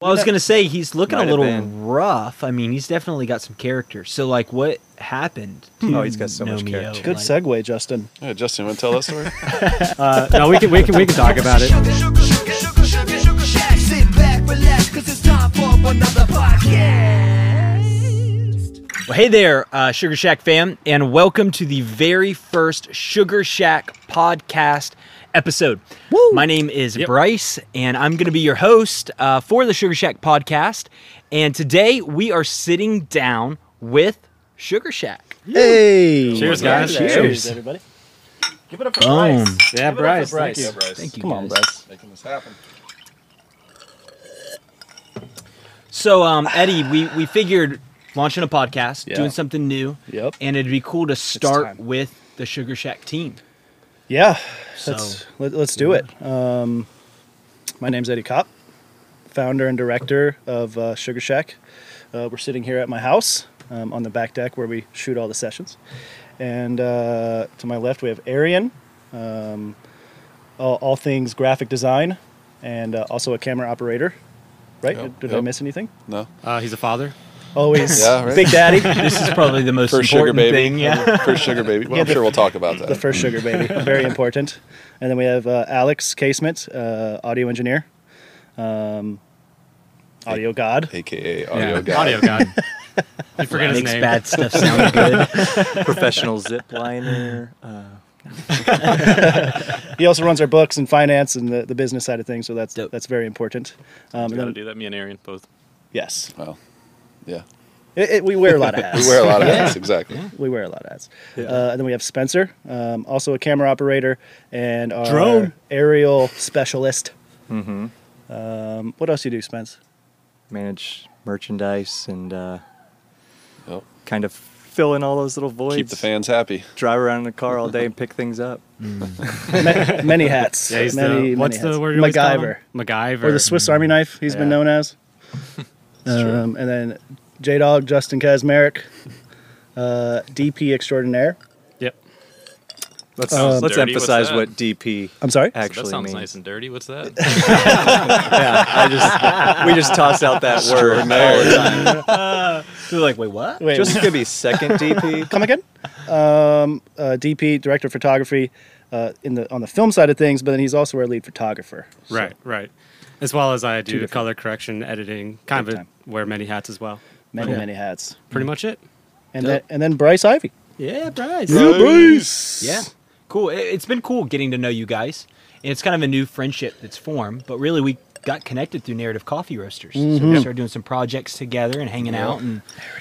Well, I was gonna say he's looking Might a have little been. rough. I mean, he's definitely got some character. So, like, what happened? To Oh, he's got so much Nomeo? character. Good Like- segue, Justin. Yeah, Justin, want to tell that story? Uh, no, we can we can we can talk about it. Sit back, relax, 'cause it's time for another podcast. Well, hey there, uh, Sugar Shack fam, and welcome to the very first Sugar Shack podcast episode. My name is Yep. Bryce, and I'm going to be your host uh, for the Sugar Shack podcast. And today we are sitting down with Sugar Shack. Hey. Cheers, guys. Cheers. everybody. Give it up for Boom. Yeah, Bryce. Bryce. Thank you. Bryce. Thank you. Come on. Bryce. Making this happen. So, um, Eddie, we, we figured launching a podcast, Yeah. doing something new, Yep. and it'd be cool to start with the Sugar Shack team. Yeah. So- Let's let, let's do it. Um, my name's Eddie Kopp, founder and director of uh, Sugar Shack. Uh, we're sitting here at my house um, on the back deck where we shoot all the sessions. And uh, to my left, we have Arian, um, all, all things graphic design, and uh, also a camera operator. Right? Yep, Did I yep. miss anything? No. Uh, he's a father. Always Yeah, right. Big Daddy, This is probably the most First sugar baby. thing. Yeah. First sugar baby. Well, Yeah, I'm the- sure we'll talk about that. the first sugar baby, very important. And then we have uh, Alex Casement, uh, audio engineer, um, audio god. AKA audio yeah. guy. Audio god. You forget his Makes name. bad stuff sound good. Professional zip liner. Uh, He also runs our books and finance and the, the business side of things, so that's Dope. that's very important. Um, and Got to then, do that. Me and Arian both. yes, Well, yeah. it, it- we wear a lot of hats. We wear a lot of hats, exactly. We wear a lot of hats. Uh, and then we have Spencer, um, also a camera operator and our Drone. aerial specialist. mm-hmm. Um, what else do you do, Spence? Manage merchandise and uh, Yep. kind of fill in all those little voids. Keep the fans happy. Drive around in the car all day and pick things up. Ma- many hats. Yeah, he's many, the, what's hats. the word you always call him? MacGyver. MacGyver. or the Swiss Army knife. He's been known as. um, and then J Dog Justin Kazmarek, uh, DP extraordinaire. Yep. Let's Um, let's emphasize what DP I'm sorry. actually that sounds means. nice and dirty. What's that? yeah, I just we just toss out that word all the time. They're like, wait, what? Wait, Just gonna be second DP. come again? Um, uh, DP director of photography uh, in the on the film side of things, but then he's also our lead photographer. So, Right, right. As well as I do different- color correction, editing, kind Big of time. wear many hats as well. Many Yeah. many hats. Pretty much it. And then and then Bryce Ivy. Yeah, Bryce. Yeah, Bryce. Yeah. Cool. It- It's been cool getting to know you guys. And it's kind of a new friendship that's formed, but really we got connected through Narrative Coffee Roasters. So Mm-hmm. we started doing some projects together and hanging out and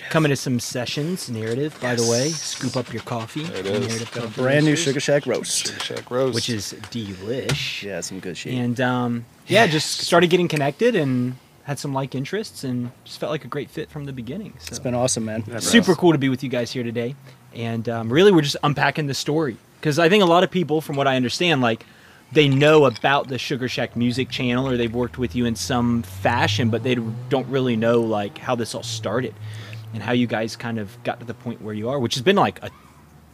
coming to some sessions. Narrative, by the way, scoop up your coffee. There it at is. Narrative Got a Coffee brand new Sugar Shack roast. Sugar Shack Rose. which is delish. Yeah, some good shit. And um, yeah, just started getting connected and had some like interests and just felt like a great fit from the beginning. So. it's been awesome, man. That's super cool to be with you guys here today. And um, really, we're just unpacking the story because I think a lot of people, from what I understand, like they know about the Sugar Shack Music Channel or they've worked with you in some fashion, but they don't really know like how this all started and how you guys kind of got to the point where you are, which has been like a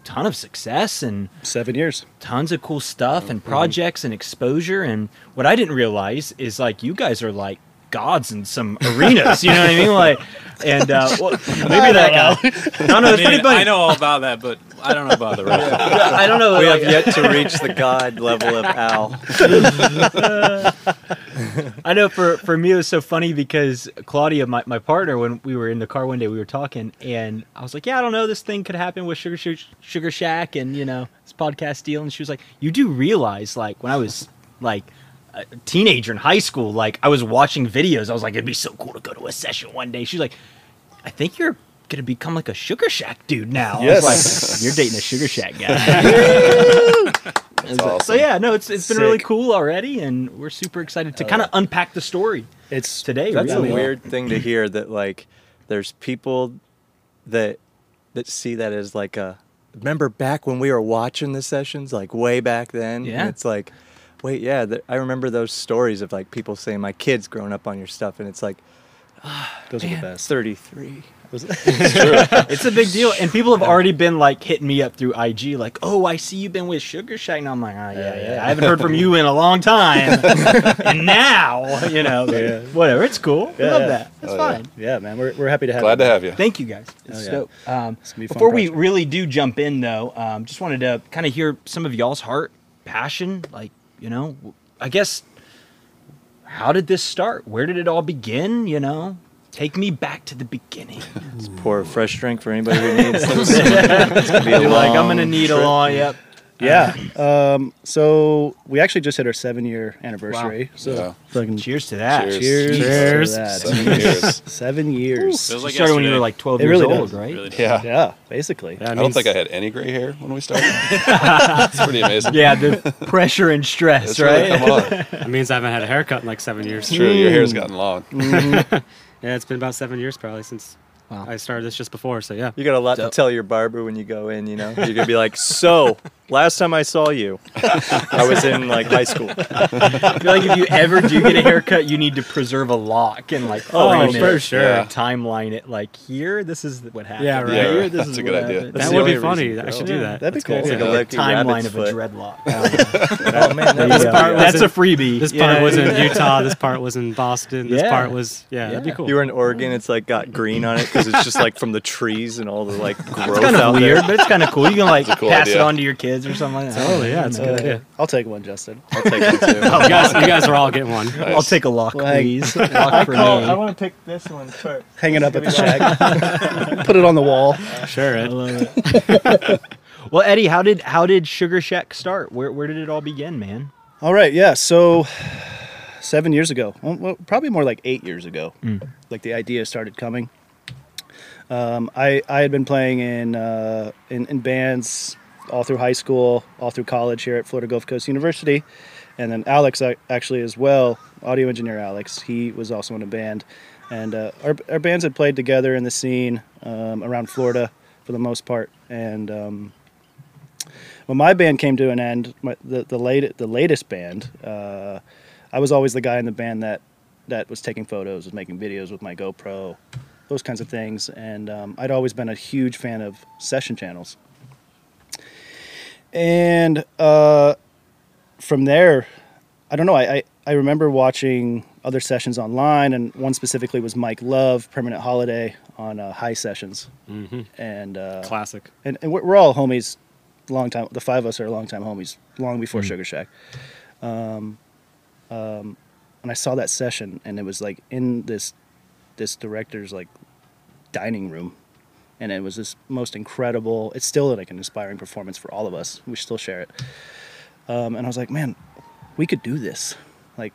ton of success and Seven years. tons of cool stuff and mm-hmm. projects and exposure. And what I didn't realize is like you guys are like gods in some arenas. You know what I mean? Like, and uh, well, maybe that guy. No, no, it's pretty funny. I know all about that, but I don't know about the rest. I don't know. We like, have yet to reach the god level of Al. I know for for me it was so funny because Claudia, my, my partner, when we were in the car one day, we were talking, and I was like, "Yeah, I don't know, this thing could happen with Sugar Sh- Sugar Shack, and you know, this podcast deal." And she was like, "You do realize, like, when I was like." A teenager in high school, like I was watching videos. I was like, it'd be so cool to go to a session one day. She's like, I think you're gonna become like a Sugar Shack dude now. I was Yes. like, you're dating a Sugar Shack guy. Awesome. So yeah, no, it's it's been really cool already, and we're super excited to kind of unpack the story It's today. That's really. a weird thing to hear that like there's people that that see that as like a remember back when we were watching the sessions like way back then Yeah. and it's like wait yeah th- I remember those stories of like people saying my kids growing up on your stuff and it's like those are the best. 33 Was it? It's a big deal, and people have already been like hitting me up through IG, like, "Oh, I see you've been with Sugar Shack." And I'm like, "Oh yeah, yeah, I haven't heard from you in a long time, and now, you know, Yeah. whatever. It's cool. I Yeah, love yeah. that. It's Oh, fine. yeah, man, we're, we're happy to have you. Glad you. to have you. Thank you guys. It's Oh, yeah. dope. Um, It's gonna be a fun before we really do jump in, though, um, just wanted to kind of hear some of y'all's heart, passion. Like, you know, I guess, how did this start? Where did it all begin? You know, take me back to the beginning. Pour a fresh drink for anybody who needs this. it's gonna be You're like, I'm gonna need a trip. long. Yep. Yeah. Um, so we actually just hit our seven year anniversary. So Yeah. fucking Cheers to that. Cheers. cheers, Cheers. to that. Seven years. Seven years. Feels like started when you were yesterday. like 12 It years really old, does. right? Really does. Yeah. Yeah, basically. That I don't means- think I had any gray hair when we started. It's pretty amazing. Yeah, the pressure and stress, It's really right? come on. That means I haven't had a haircut in like seven years. It's true. Your hair's gotten long. Yeah, it's been about seven years probably since Wow. I started this just before. So yeah. You got a lot Dope. to tell your barber when you go in, you know? You're going to be like, so, last time I saw you, I was in like high school. I feel like if you ever do get a haircut, you need to preserve a lock and like Oh, frame for it, sure. Yeah. timeline it. Like here, this is what happened. Yeah, right. Yeah, Here, this that's is a good idea. That would be funny. reason I should go. do that. That'd be That's a cool. idea. Like a timeline of a dreadlock. Oh, man, There that's you part That's a freebie. This Yeah. part was in Utah. This part was in Boston. This part was yeah, That'd be cool. You were in Oregon, it's like got green on it because it's just like from the trees and all the like growth It's kind out of weird, there. but it's kind of cool. You can like cool pass it on to your kids or something like that. Totally, yeah, it's a good Uh, idea. I'll take one, Justin. I'll take it too. You guys, you guys are all getting one. I'll take a lock, Well, I- please. Lock for me. I want to pick this one first. Hang it up at the shack. Put it on the wall. Sure. I love it. well, Eddie, how did how did Sugar Shack start? Where where did it all begin, man? All right, yeah. So seven years ago, well, well, probably more like eight years ago, like the idea started coming. Um, I I had been playing in, uh, in in bands all through high school, all through college here at Florida Gulf Coast University, and then Alex actually as well, audio engineer Alex. He was also in a band, and uh, our our bands had played together in the scene um, around Florida for the most part, and. Um, when my band came to an end, my, the the late the latest band, uh, I was always the guy in the band that that was taking photos, was making videos with my GoPro, those kinds of things, and um, I'd always been a huge fan of session channels. And uh, from there, I don't know. I, I I remember watching other sessions online, and one specifically was Mike Love, Permanent Holiday on uh, High Sessions, hmm and uh, Classic. and, and we're, we're all homies long time the five of us are long time homies long before sugar shack um, um, and i saw that session and it was like in this this director's like dining room. And it was this most incredible it's still like an inspiring performance for all of us. We still share it. Um, and i was like man we could do this. Like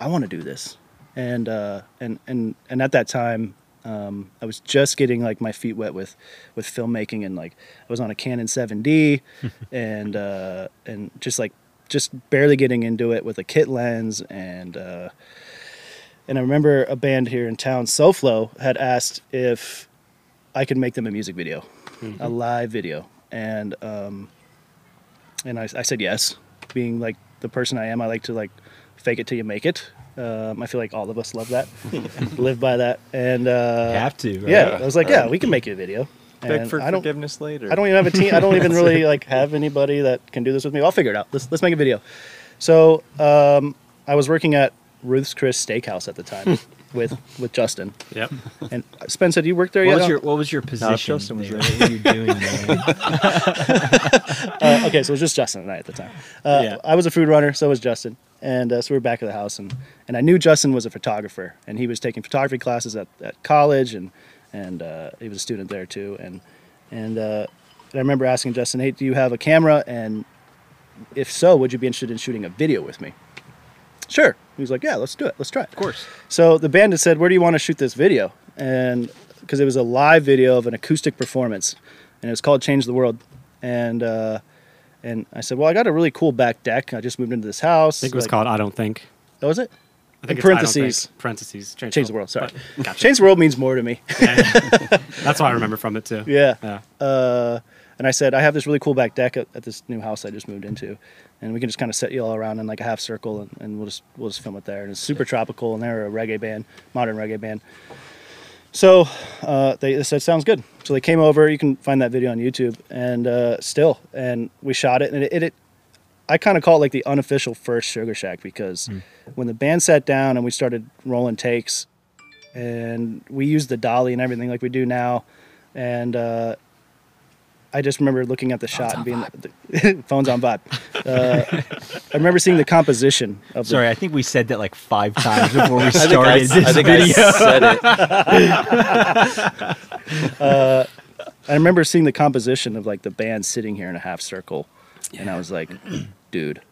i want to do this. And uh, and and and at that time um, I was just getting like my feet wet with with filmmaking and like I was on a Canon 7D and uh, and just like just barely getting into it with a kit lens and uh, and I remember a band here in town, SoFlo, had asked if I could make them a music video, a live video, and um, and I, I said yes. Being like the person I am, I like to like fake it till you make it. Um, I feel like all of us love that, live by that, and uh, You have to. Right? yeah, I was like, yeah, we can make you a video. Beg for I don't, forgiveness later. I don't even have a team. I don't even really like have anybody that can do this with me. I'll figure it out. Let's let's make a video. So um, I was working at Ruth's Chris Steakhouse at the time with with Justin Yep. and Spencer. Do you work there What yet? was your what was your position? Justin was there? there. What were you doing there? uh, okay, so it was just Justin and I at the time. Uh, Yeah. I was a food runner, so was Justin, and uh, so we were back at the house, and, and I knew Justin was a photographer, and he was taking photography classes at, at college, and and uh, he was a student there too, and and, uh, and I remember asking Justin, "Hey, do you have a camera? And if so, would you be interested in shooting a video with me?" Sure. He was like, "Yeah, let's do it. Let's try it." Of course. So the band had said, "Where do you want to shoot this video?" And because it was a live video of an acoustic performance, and it was called "Change the World," and uh, and I said, "Well, I got a really cool back deck. I just moved into this house." I think it was Like- called I Don't Think. That was it. I think In it's I Don't parentheses. Think. Parentheses. Change, Change the world. Sorry. But- gotcha. Change the world means more to me. That's what I remember from it too. yeah. Yeah. Uh, and I said, I have this really cool back deck at, at this new house I just moved into, and we can just kind of set you all around in like a half circle, and, and we'll just we'll just film it there. And it's super tropical, and they're a reggae band, modern reggae band. So uh, they, they said, sounds good. So they came over. You can find that video on YouTube, and uh, still, and we shot it. And it, it, it I kind of call it like the unofficial first Sugar Shack because when the band sat down and we started rolling takes, and we used the dolly and everything like we do now, and uh, I just remember looking at the shot and being the, phones on vibe. Uh, I remember seeing the composition of the Sorry, I think we said that like five times before we I think, I, started this I, think video. I said it. I remember seeing the composition of like the band sitting here in a half circle, and I was like, dude,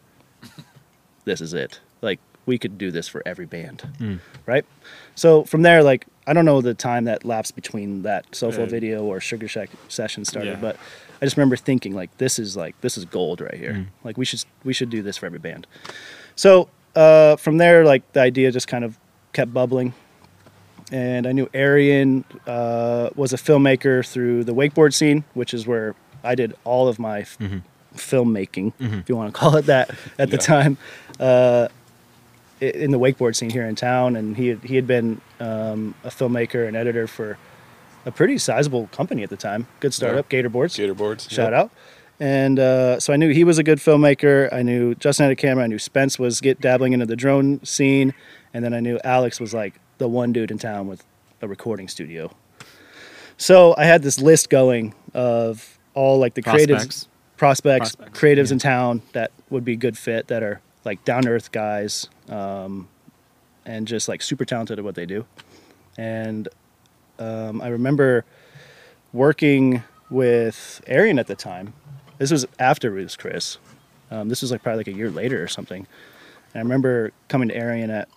this is it. Like we could do this for every band, right? So from there, like I don't know the time that lapsed between that SoFlo Right. video or Sugar Shack session started, Yeah. but I just remember thinking like this is like this is gold right here. Like we should we should do this for every band. So uh, from there, like the idea just kind of kept bubbling and I knew Arian uh, was a filmmaker through the wakeboard scene, which is where I did all of my f- filmmaking, if you want to call it that, at the time, uh, in the wakeboard scene here in town. And he had, he had been um, a filmmaker and editor for a pretty sizable company at the time. Good startup, Gator Boards. Skater boards. Shout Yep. out. And uh, so I knew he was a good filmmaker. I knew Justin had a camera. I knew Spence was get dabbling into the drone scene, and then I knew Alex was like the one dude in town with a recording studio. So I had this list going of all like the creatives, Prospects. prospects, Prospects, creatives in town that would be good fit that are like down to earth guys, um, and just like super talented at what they do. And um, I remember working with Arian at the time. This was after Ruth's Chris. Um, this was like probably like a year later or something. And I remember coming to Arian at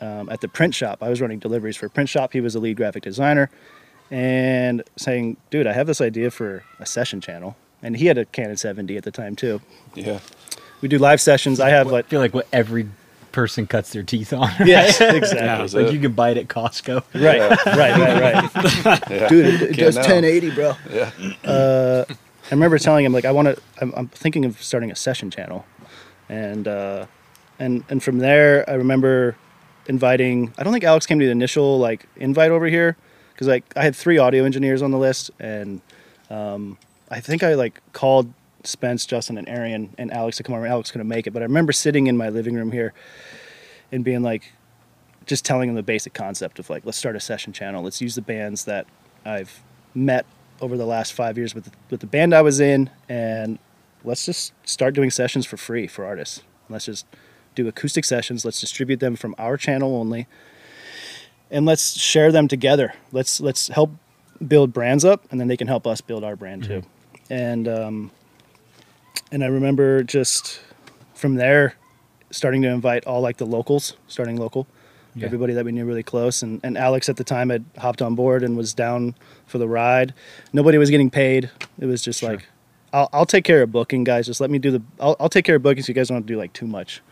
um, at the print shop. I was running deliveries for a print shop. He was a lead graphic designer, and saying, "Dude, I have this idea for a session channel." And he had a Canon 7D at the time too. Yeah. We do live sessions. I have I like feel like what every person cuts their teeth on. yes, Yeah. exactly. was like it. you can buy it at Costco. Right, right, right, right. Yeah. Dude, it, it does now. 1080, bro. Yeah. uh, I remember telling him like I want to. I'm, I'm thinking of starting a session channel, and uh, and and from there I remember inviting. I don't think Alex came to the initial like invite over here because like I had three audio engineers on the list, and um, I think I like called Spence, Justin, and Arian and Alex to come over. Alex couldn't make it, but I remember sitting in my living room here and being like, just telling them the basic concept of like, let's start a session channel. Let's use the bands that I've met over the last five years with the, with the band I was in, and let's just start doing sessions for free for artists. Let's just do acoustic sessions. Let's distribute them from our channel only, and let's share them together. Let's let's help build brands up, and then they can help us build our brand too. And um, and I remember just from there starting to invite all like the locals, starting local, Yeah. everybody that we knew really close. And, and Alex at the time had hopped on board and was down for the ride. Nobody was getting paid. It was just like, I'll, I'll take care of booking, guys. Just let me do the, I'll, I'll take care of booking so you guys don't have to do like too much.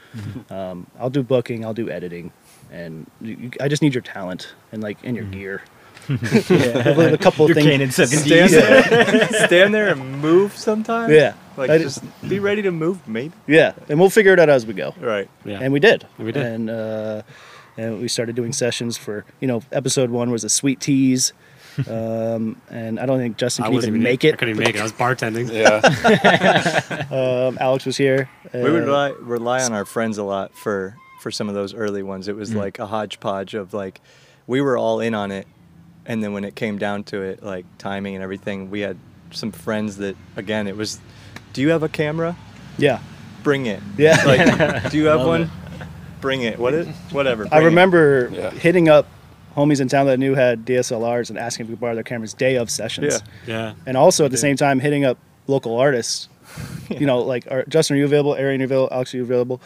Um, I'll do booking, I'll do editing. And you, you, I just need your talent and like, and your gear. Yeah. a couple of Your things. Canon 7D. Stand there, stand there and move sometimes. Yeah. Like I just be ready to move, maybe. Yeah. And we'll figure it out as we go. Right. Yeah. and we did. And we did. And uh, and we started doing sessions for you know episode one was a sweet tease. um, and I don't think Justin I can even even make it. I couldn't even make it. I was bartending. Yeah. Um, Alex was here. we would Uh, rely, rely on our friends a lot for for some of those early ones. It was like a hodgepodge of like we were all in on it, and then when it came down to it, like timing and everything, we had some friends that again it was. Do you have a camera? yeah, Bring it. yeah. Like, do you have Love one? it. Bring it. What it? Whatever. I bring it. remember Yeah. hitting up homies in town that I knew had DSLRs and asking if we could borrow their cameras day of sessions. Yeah. Yeah. And also at the same time hitting up local artists. You know, like are, Justin, are you available? Arian, are you available? Alex, are you available?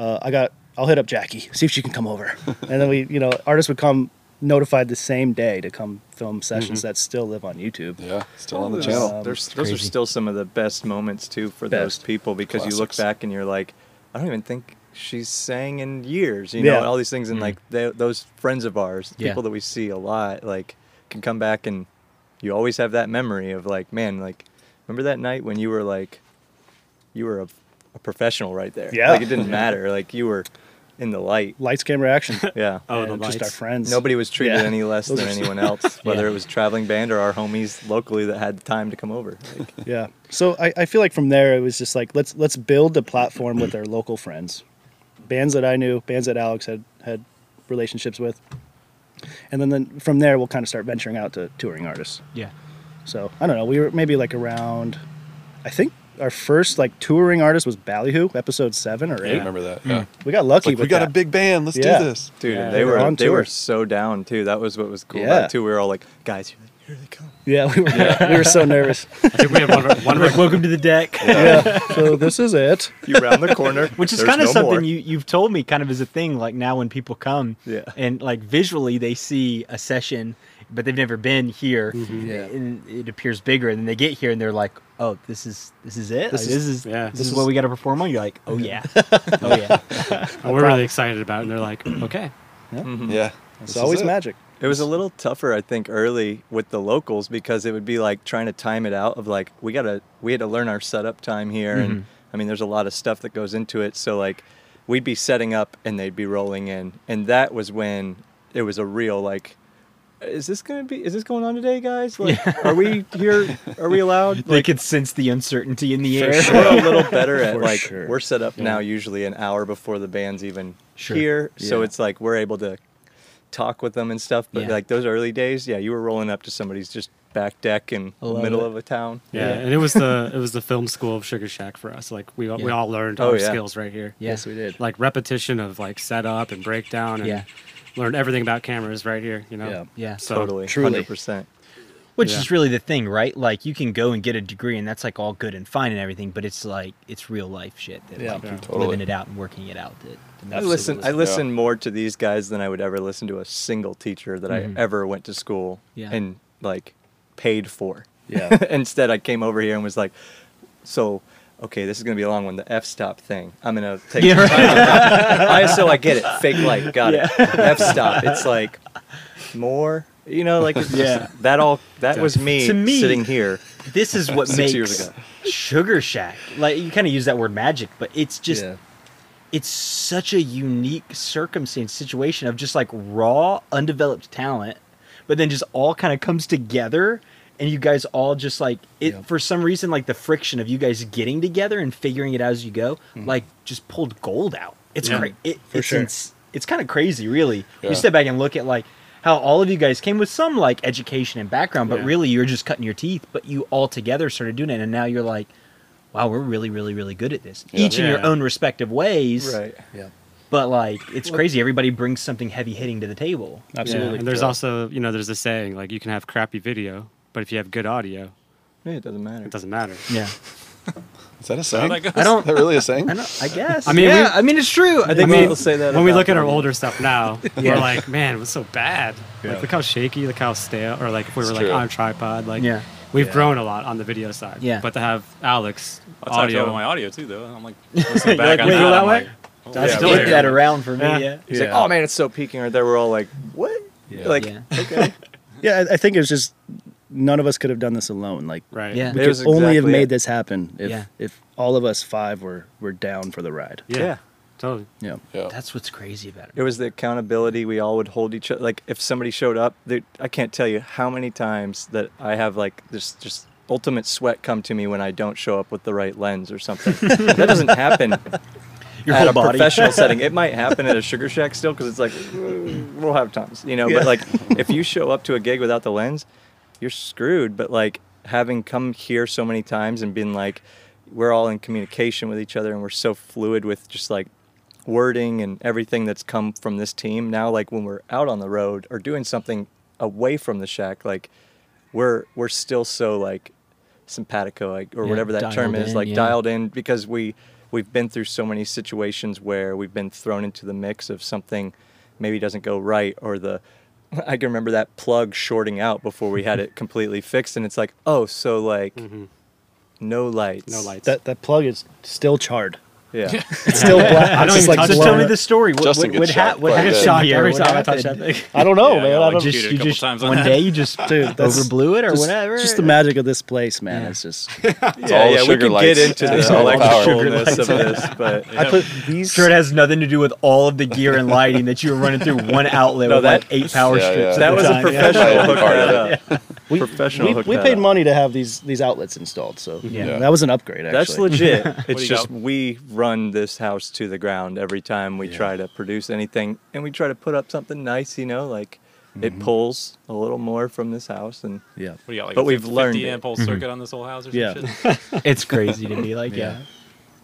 Uh, I got. I'll hit up Jackie. See if she can come over. and then we, you know, artists would come notified the same day to come film sessions that still live on YouTube. Yeah. Still on the Um, channel. There's, those are still some of the best moments too for those people because you look back and you're like, I don't even think she's sang in years. You Yeah. know, all these things and like they, those friends of ours, Yeah. people that we see a lot, like can come back and you always have that memory of like, man, like remember that night when you were like, you were a, a professional right there. Yeah. Like it didn't matter. Like you were in the light. Lights, camera, action. Yeah. Oh, the and just our friends. Nobody was treated Yeah. any less than anyone else, whether Yeah. it was traveling band or our homies locally that had time to come over. Like, Yeah. So I, I feel like from there it was just like let's let's build a platform with our local friends, bands that I knew, bands that Alex had had relationships with, and then, then from there we'll kind of start venturing out to touring artists. Yeah. So I don't know. We were maybe like around, I think our first like touring artist was Ballyhoo, episode seven or I eight. remember that. Hmm. Yeah. We got lucky Like, with we got that. a big band. Let's Yeah. do this. dude, Yeah, they they were were on they were so down too. That was what was cool Yeah. about too. We were all like, guys, here they come. Yeah, we were we were so nervous. I think we have one of our, one of our Welcome to the deck. yeah. So this is it. You round the corner, Which is kind of no something more. you you've told me kind of as a thing. Like now when people come, Yeah. and like visually they see a session, but they've never been here, Yeah. and it appears bigger. And then they get here and they're like, "Oh, this is this is it. This Like, This, is- is, yeah. this, this is what is- we got to perform on." You're like, "Oh yeah, oh yeah." And we're really excited about it. And they're like, okay. Mm-hmm. Yeah. It's This always it. magic. It was a little tougher, I think, early with the locals because it would be like trying to time it out of like we gotta we had to learn our setup time here, and I mean, there's a lot of stuff that goes into it. So like, we'd be setting up and they'd be rolling in, and that was when it was a real like. Is this gonna be? Is this going on today, guys? Like, are we here? Are we allowed? they could sense the uncertainty in the air. sure. we're a little better at For like sure. we're set up now usually an hour before the band's even Sure. here so it's like we're able to talk with them and stuff but Yeah. like those early days yeah you were rolling up to somebody's just back deck in the middle it. of a town Yeah, and it was the it was the film school of Sugar Shack for us. Like we all we all learned Oh, our yeah. skills right here. Yeah. Yes, we did. Like repetition of like setup and breakdown and Yeah. Learned everything about cameras right here. You know. Yeah. Yeah. So, totally truly. 100% Which Yeah. is really the thing, right? Like you can go and get a degree, and that's like all good and fine and everything, but it's like it's real life shit that Yeah. like Yeah. you're Totally. living it out and working it out. That, that I listen. I listen more to these guys than I would ever listen to a single teacher that Mhm. I ever went to school Yeah. and like paid for. Yeah. Instead, I came over here and was like, "So, okay, this is gonna be a long one. The f-stop thing. I'm gonna take Yeah, some time. I I get it. Fake light. Got it. F-stop. It's like more. You know, like it's just- Yeah. that all. That was me, To me- sitting here. this is what Six makes years ago. Sugar Shack. Like you kind of use that word magic, but it's just yeah. it's such a unique circumstance situation of just like raw, undeveloped talent, but then just all kind of comes together and you guys all just like it Yeah. for some reason like the friction of you guys getting together and figuring it out as you go, mm-hmm. like just pulled gold out. It's Yeah. great. It, For it's sure. ins- it's kind of crazy, really. Yeah. You step back and look at like how all of you guys came with some like education and background, but Yeah. really you're just cutting your teeth. But you all together started doing it, and now you're like, wow, we're really, really, really good at this. Yeah. Each in your Yeah. own respective ways. Right. Yeah. But like, it's crazy. Everybody brings something heavy hitting to the table. Yeah, Absolutely. and there's Yeah. also you know there's a saying like you can have crappy video, but if you have good audio, Yeah, it doesn't matter. it doesn't matter. Yeah. Is that a saying? that goes. I don't. Is that really a saying? I, know, I guess. I mean, yeah. we- I mean, it's true. I think I mean, people say that when we about look at our audio. older stuff now, Yeah. we're like, man, it was so bad. Yeah. Like, look how shaky, look how stale, or like if we were It's like true. on a tripod, like Yeah. we've Yeah. grown a lot on the video side. Yeah. But to have Alex That's I feel audio, about my audio too, though. I'm like, listening back like, on wait, that, go that I'm way? like, oh, That's yeah, still weird. that around for me. Yeah. Yeah. He's Yeah. like, "Oh man, it's so peaking." Right there, we're all like, "What?" Yeah. Like, Yeah. okay. Yeah, I, I think it was just none of us could have done this alone. Like right? Yeah. we It could was only have made it. this happen if Yeah. if all of us five were were down for the ride. yeah, Yeah. totally. Yeah. Yeah. That's what's crazy about it. It was the accountability we all would hold each other. Like if somebody showed up, there- I can't tell you how many times that I have like this just ultimate sweat come to me when I don't show up with the right lens or something. that doesn't happen Your at whole a body. professional setting. It might happen at a Sugar Shack still because it's like "Mm, we'll have times, you know. Yeah. But like if you show up to a gig without the lens, you're screwed. But like having come here so many times and been like, we're all in communication with each other and we're so fluid with just like wording and everything that's come from this team. Now, like when we're out on the road or doing something away from the shack, like we're we're still so like simpatico like, or Yeah, whatever that term is, in, like yeah. dialed in because we we've been through so many situations where we've been thrown into the mix of something maybe doesn't go right or the I can remember that plug shorting out before we had it completely fixed and it's like oh so like Mhm. no lights No lights. That that plug is still charred. Yeah. It's still black. I don't just even like touch So tell me the story. What, Justin what, gets what, ha- shocked what happened bit. shocked here? every What time I touch happened? that thing. I don't know, Yeah, man. got I don't electrocuted Just, you just times on one that. day you just Dude, that's overblew it or just, whatever. Just the magic of this place, man. Yeah. It's just. yeah, all yeah, we sugar can lights. get into Yeah, the it's all electricalness sugar of this, but I put these. Sure, it has nothing to do with all of the gear and lighting that you were running through one outlet with that- like eight power Yeah, strips. that was a professional Yeah. hook Part that of up. we, professional We, we paid up. money to have these these outlets installed, so Yeah. Yeah. that was an upgrade. Actually, That's legit. It's just we run this house to the ground every time we try to produce anything, and we try to put up something nice. You know, like it mm-hmm. pulls a little more from this house, and Yeah. What do you got, like But a we've 50 learned it. amp pulse mm-hmm. circuit on this whole house or some Yeah. shit? It's crazy to be Like, yeah. Yeah.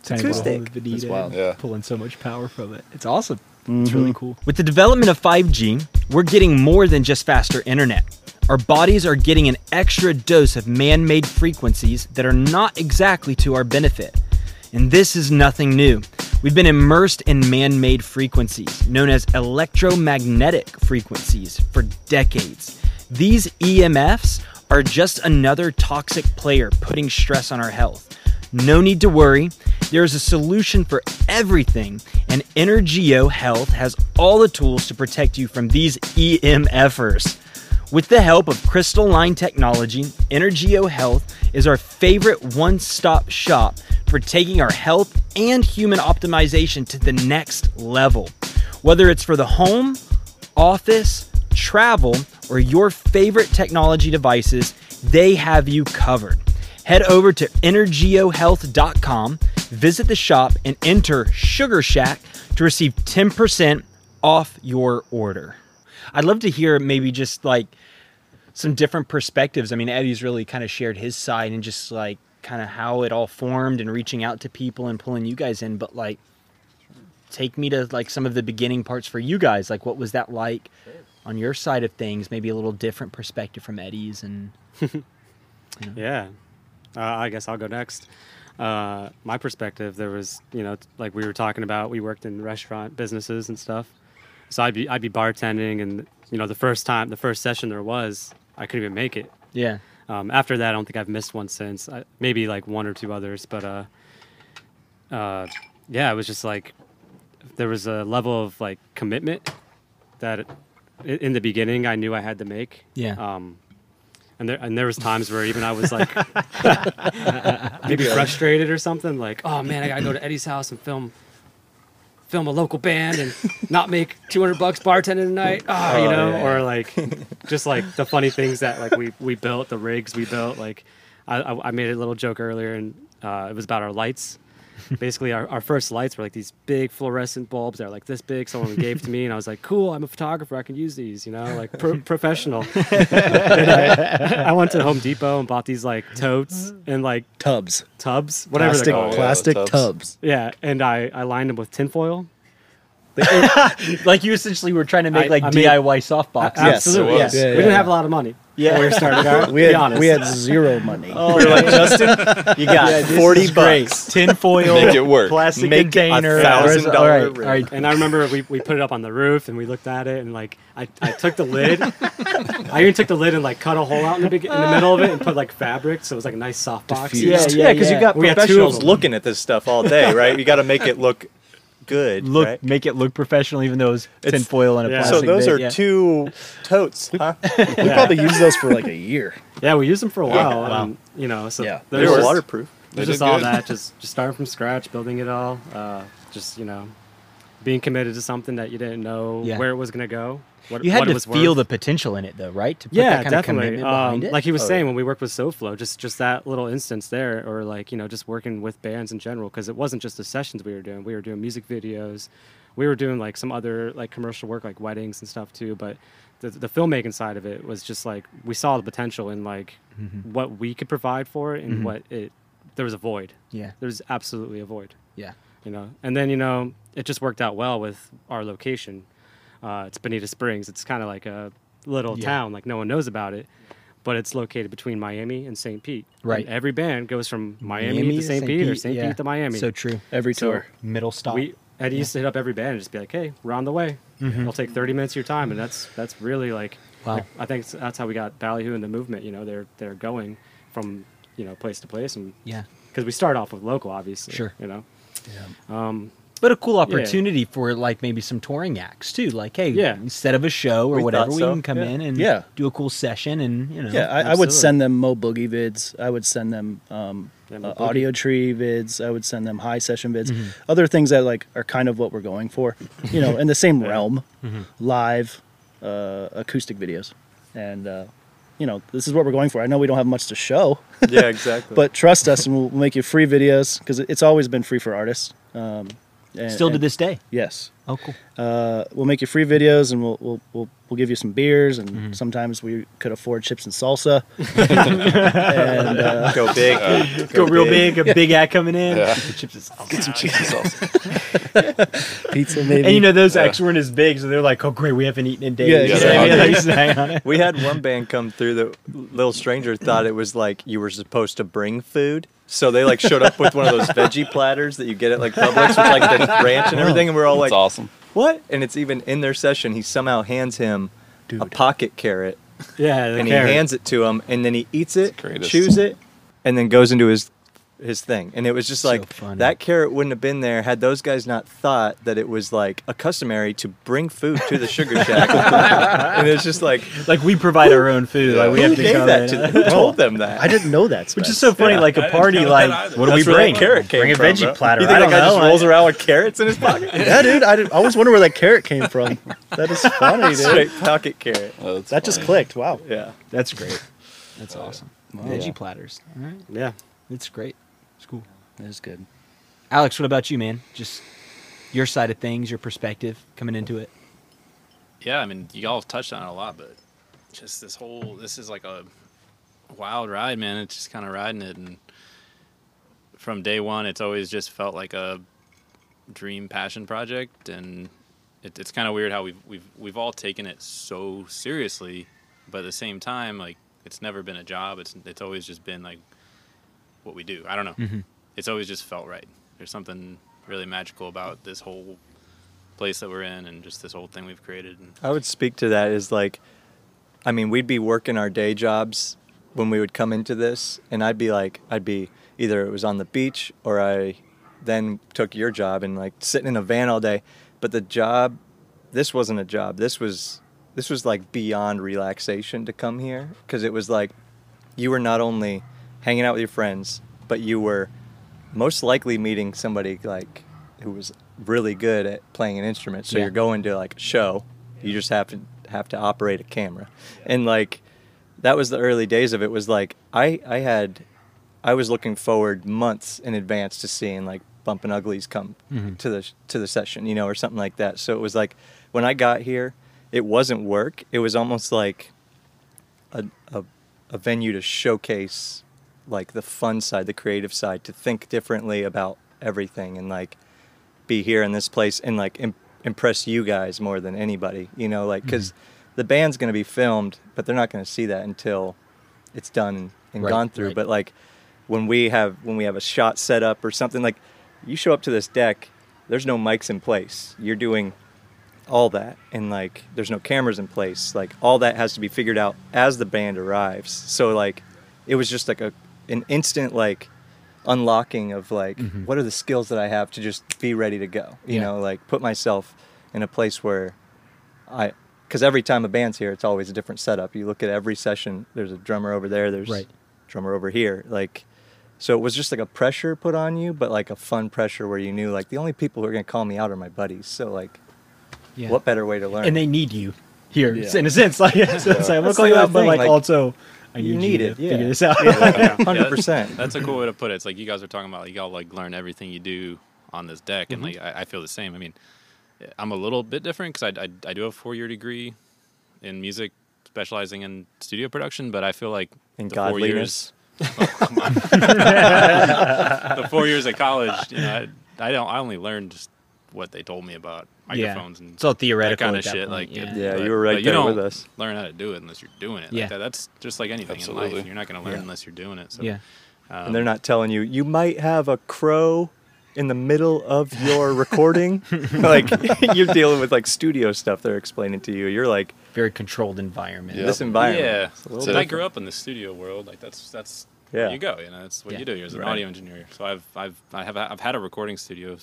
Tiny little acoustic. hole with It's wild. Yeah. Pulling so much power from it. It's awesome. It's mm-hmm. really cool. With the development of 5G, we're getting more than just faster internet. Our bodies are getting an extra dose of man made frequencies that are not exactly to our benefit. And this is nothing new. We've been immersed in man made frequencies, known as electromagnetic frequencies, for decades. These EMFs are just another toxic player putting stress on our health. No need to worry, there is a solution for everything, and Energio Health has all the tools to protect you from these EMFers. With the help of Crystal Line Technology, Energio Health is our favorite one stop shop for taking our health and human optimization to the next level. Whether it's for the home, office, travel, or your favorite technology devices, they have you covered. Head over to energiohealth.com, visit the shop, and enter Sugar Shack to receive 10% off your order. I'd love to hear maybe just like some different perspectives. I mean, Eddie's really kind of shared his side and just like kind of how it all formed and reaching out to people and pulling you guys in. But like, take me to like some of the beginning parts for you guys. Like, what was that like on your side of things? Maybe a little different perspective from Eddie's and Yeah. Uh, I guess I'll go next. Uh, my perspective, there was, you know, like we were talking about, we worked in restaurant businesses and stuff. So I'd be, I'd be bartending, and you know, the first time, the first session there was, I couldn't even make it. yeah, Um, after that, I don't think I've missed one since. I, maybe like one or two others, but uh, uh, yeah, it was just like there was a level of like commitment that i- in the beginning I knew I had to make. Yeah. Um, and there and there was times where even I was like maybe frustrated or something, like, oh man, I gotta go to Eddie's house and film film a local band and not make 200 bucks bartending tonight ah you Oh, know? yeah. or like just like the funny things that like we we built the rigs we built like i i I made a little joke earlier and uh, it was about our lights basically our, our first lights were like these big fluorescent bulbs that are like this big. Someone gave to me and i was like cool i'm a photographer. I can use these you know like pro- professional. I, I went to home depot and bought these like totes and like tubs, tubs whatever plastic, they're called. Yeah, plastic tubs. tubs. yeah and i i lined them with tinfoil like you essentially were trying to make I- like I mean- DIY softboxes. Yes, Absolutely, yes. was. Yeah, we yeah, didn't yeah. have a lot of money. Yeah. when we started out. We had we had zero money. Oh, we were like, Justin, you got Yeah, forty is great. bucks. Tin foil, Make it work. plastic Make container, thousand dollar. All right, all right. and I remember we, we put it up on the roof and we looked at it and like I, I took the lid. I even took the lid and like cut a hole out in the big, in the middle of it and put like fabric so it was like a nice soft box. Diffused. Yeah, Yeah, because yeah. you got We had two of professionals them. looking at this stuff all day, right? You got to make it look good, Look, right? make it look professional, even though it's It's- tin foil and a Yeah. plastic. So those bit, are yeah. two totes, huh? We probably used those for like a year. Yeah, we used them for a while. Wow. And, you know, so Yeah. They there's were just, waterproof. there's They just did all good. that, just just starting from scratch, building it all. Uh, just you know, being committed to something that you didn't know Yeah. where it was gonna go. What, You had what it to was feel worth. the potential in it, though, right? To put yeah, that kind definitely. of commitment behind Um, it. Like he was Oh, saying yeah. when we worked with SoFlo, just just that little instance there, or like you know, just working with bands in general, because it wasn't just the sessions we were doing. We were doing music videos, we were doing like some other like commercial work, like weddings and stuff too. But the the filmmaking side of it was just like we saw the potential in like Mm-hmm. what we could provide for it and Mhm. what it. There was a void. yeah, There was absolutely a void yeah, you know. And then you know, it just worked out well with our location. Uh, it's Bonita Springs. It's kind of like a little Yeah. town, like no one knows about it, but it's located between Miami and St. Pete. And Right. every band goes from Miami, to St. Pete, or St. yeah. Pete to Miami. So true. Every So tour. Middle stop. we Eddie used to hit up every band and just be like, "Hey, we're on the way. Mhm. It'll take 30 minutes of your time," and that's that's really like, Wow. I think that's how we got Ballyhoo and the movement. You know, they're they're going from you know place to place, and yeah, because we start off with local, obviously. Sure. You know, Um, But a cool opportunity for like maybe some touring acts too. Like, hey, Yeah. instead of a show or We whatever, thought we can come Yeah. in and Yeah. do a cool session and you know. Yeah, I, I would send them Mo Boogie vids. I would send them um, Yeah, uh, Audiotree vids. I would send them high session vids. Mm-hmm. Other things that like are kind of what we're going for, you know, in the same realm, Mm-hmm. live uh, acoustic videos, and uh, you know, this is what we're going for. I know we don't have much to show, Yeah, exactly. but trust us, and we'll, make you free videos because it's always been free for artists. Um, and- Still to and- this day. yes. Oh, cool. Uh, we'll make you free videos, and we'll we'll we'll, we'll give you some beers, and Mm-hmm. sometimes we could afford chips and salsa. and uh, go big. Go real big, a big act coming in. Yeah. The chips is- Get some cheesy sauce. pizza, maybe. And you know those Yeah. acts weren't as big, so they're like, "Oh, great, we haven't eaten in days." Yeah, You know yeah, what I mean? they're They used to hang on. We had one band come through that Little Stranger thought it was like you were supposed to bring food. So they like showed up with one of those veggie platters that you get at like Publix with like the ranch and everything, and we're all like That's like, awesome. "What?" And it's even in their session. He somehow hands him a pocket carrot, yeah, the and carrot. he hands it to him, and then he eats it, It's the greatest. chews it, and then goes into his his thing. And it was just like funny. that carrot wouldn't have been there had those guys not thought that it was like a customary to bring food to the sugar shack. and it's just like Like we provide our own food. Like we who have to gave come that to them? Who told them that? I didn't know that. Which is so funny, like a party, like what do we bring? that carrot came bring a veggie bro. platter. You think I don't that guy know. just rolls around with carrots in his pocket? yeah, dude. I, did, I always wonder where that carrot came from. That is funny, dude. Straight pocket carrot. Oh, that's That just clicked. Wow. Yeah. That's great. That's uh, awesome. Veggie Yeah. platters. All right, Yeah. it's great. It's cool. That is good. Alex, what about you, man? Just your side of things, your perspective coming into it. Yeah, I mean, you all have touched on it a lot, but just this whole this is like a wild ride, man. It's just kind of riding it, and from day one, it's always just felt like a dream passion project, and it, it's kind of weird how we've we've we've all taken it so seriously, but at the same time, like it's never been a job. It's it's always just been like what we do. I don't know. Mm-hmm. It's always just felt right. There's something really magical about this whole place that we're in and just this whole thing we've created. And I would speak to that as like, I mean, we'd be working our day jobs when we would come into this, and I'd be like, I'd be either it was on the beach or I then took your job and like sitting in a van all day. But the job, this wasn't a job. This was this was like beyond relaxation to come here because it was like you were not only hanging out with your friends, but you were most likely meeting somebody like who was really good at playing an instrument. So Yeah. you're going to like a show. You just have to have to operate a camera. And like that was the early days of it was like I I had I was looking forward months in advance to seeing like Bumpin' Uglies come Mhm. to the to the session, you know, or something like that. So it was like when I got here, it wasn't work. It was almost like a a, a venue to showcase like the fun side, the creative side, to think differently about everything and like be here in this place and like Im- impress you guys more than anybody, you know, like mm-hmm. because the band's going to be filmed, but they're not going to see that until it's done and, and Right, gone through. right. But like when we have when we have a shot set up or something like you show up to this deck, there's no mics in place. You're doing all that and like there's no cameras in place. Like all that has to be figured out as the band arrives. So like it was just like a an instant like unlocking of like Mhm. what are the skills that I have to just be ready to go. You Yeah. know, like put myself in a place where I because every time a band's here, it's always a different setup. You look at every session. There's a drummer over there. There's Right. drummer over here. Like, so it was just like a pressure put on you, but like a fun pressure where you knew like the only people who are gonna call me out are my buddies. So like, Yeah. what better way to learn? and they need you here Yeah. in a sense. Like, so like, I'm gonna call you out, but like, like, also, I you need, need you it, to yeah. figure this out. hundred percent. That's a cool way to put it. It's like you guys are talking about, like, y'all like learn everything you do on this deck, and mm-hmm. like I, I feel the same. I mean, I'm a little bit different because I, I I do have a four year degree in music, specializing in studio production, but I feel like In the four godliness. years, oh, come on. the four years at college, you know, I, I don't I only learned just what they told me about Yeah. microphones and It's all that theoretical kind of that shit. point, Like, yeah. Yeah, but- you were right but there don't with us. Learn how to do it unless you're doing it. Like Yeah. that, that's just like anything in Absolutely. life. You're not going to learn Yeah. unless you're doing it. So, yeah. um, and they're not telling you you might have a crow in the middle of your recording. like you're dealing with like studio stuff. They're explaining to you. You're like Very controlled environment. Yeah. this environment. Yeah, It's a I grew up in the studio world. Like that's that's Yeah. you go. You know, that's what Yeah. you do. You're as an Right. audio engineer. So I've I've I have I've had a recording studio,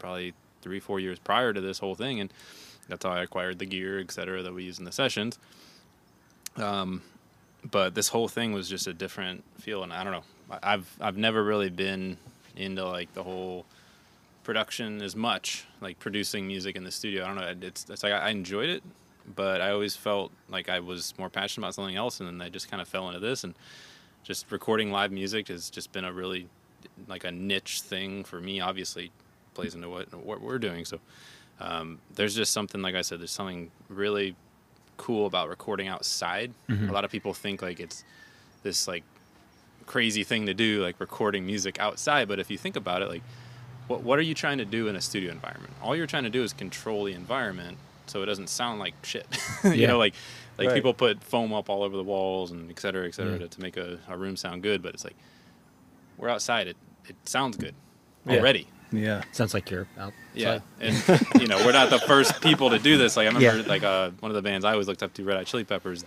probably three four years prior to this whole thing, and that's how I acquired the gear, et cetera, that we use in the sessions. Um, but this whole thing was just a different feel, and I don't know. I've I've never really been into like the whole production as much, like producing music in the studio. I don't know. It's it's like I enjoyed it, but I always felt like I was more passionate about something else, and then I just kind of fell into this, and just recording live music has just been a really like a niche thing for me. Obviously, plays into what what we're doing. So um, there's just something like I said. There's something really cool about recording outside. A lot of people think like it's this like crazy thing to do, like recording music outside. But if you think about it, like what what are you trying to do in a studio environment? All you're trying to do is control the environment so it doesn't sound like shit. you Yeah. know, like like Right. people put foam up all over the walls and et cetera, et cetera, Yeah. to, to make a, a room sound good. But it's like we're outside. It it sounds good Yeah. already. Yeah. Sounds like you're out. Yeah, and you know we're not the first people to do this. Like I remember, Yeah. like uh, one of the bands I always looked up to, Red Hot Chili Peppers.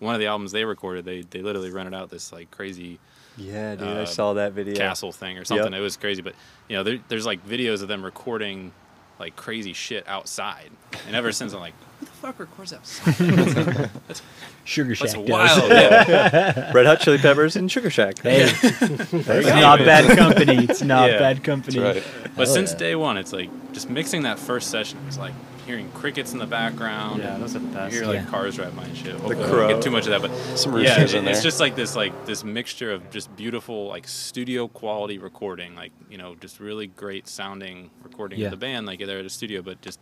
One of the albums they recorded, they they literally rented out this like crazy Yeah, dude, I Uh, saw that video. castle thing or something. Yep. It was crazy, but you know there, there's like videos of them recording like crazy shit outside, and ever since I'm like, who the fuck records outside? Sugar Shack That's does. wild. Yeah. Red Hot Chili Peppers and Sugar Shack. Hey, There it's not bad company. It's not Yeah. bad company. Right. But Hell since yeah. day one, it's like just mixing that first session. It's like hearing crickets in the background. Yeah, and those are the best. You hear like Yeah. cars drive by and shit. Hopefully I crow. don't get too much of that, but Some yeah, roosters it- in it's just like this like this mixture of just beautiful like studio quality recording, like you know just really great sounding recording Yeah. of the band, like they're at a studio, but just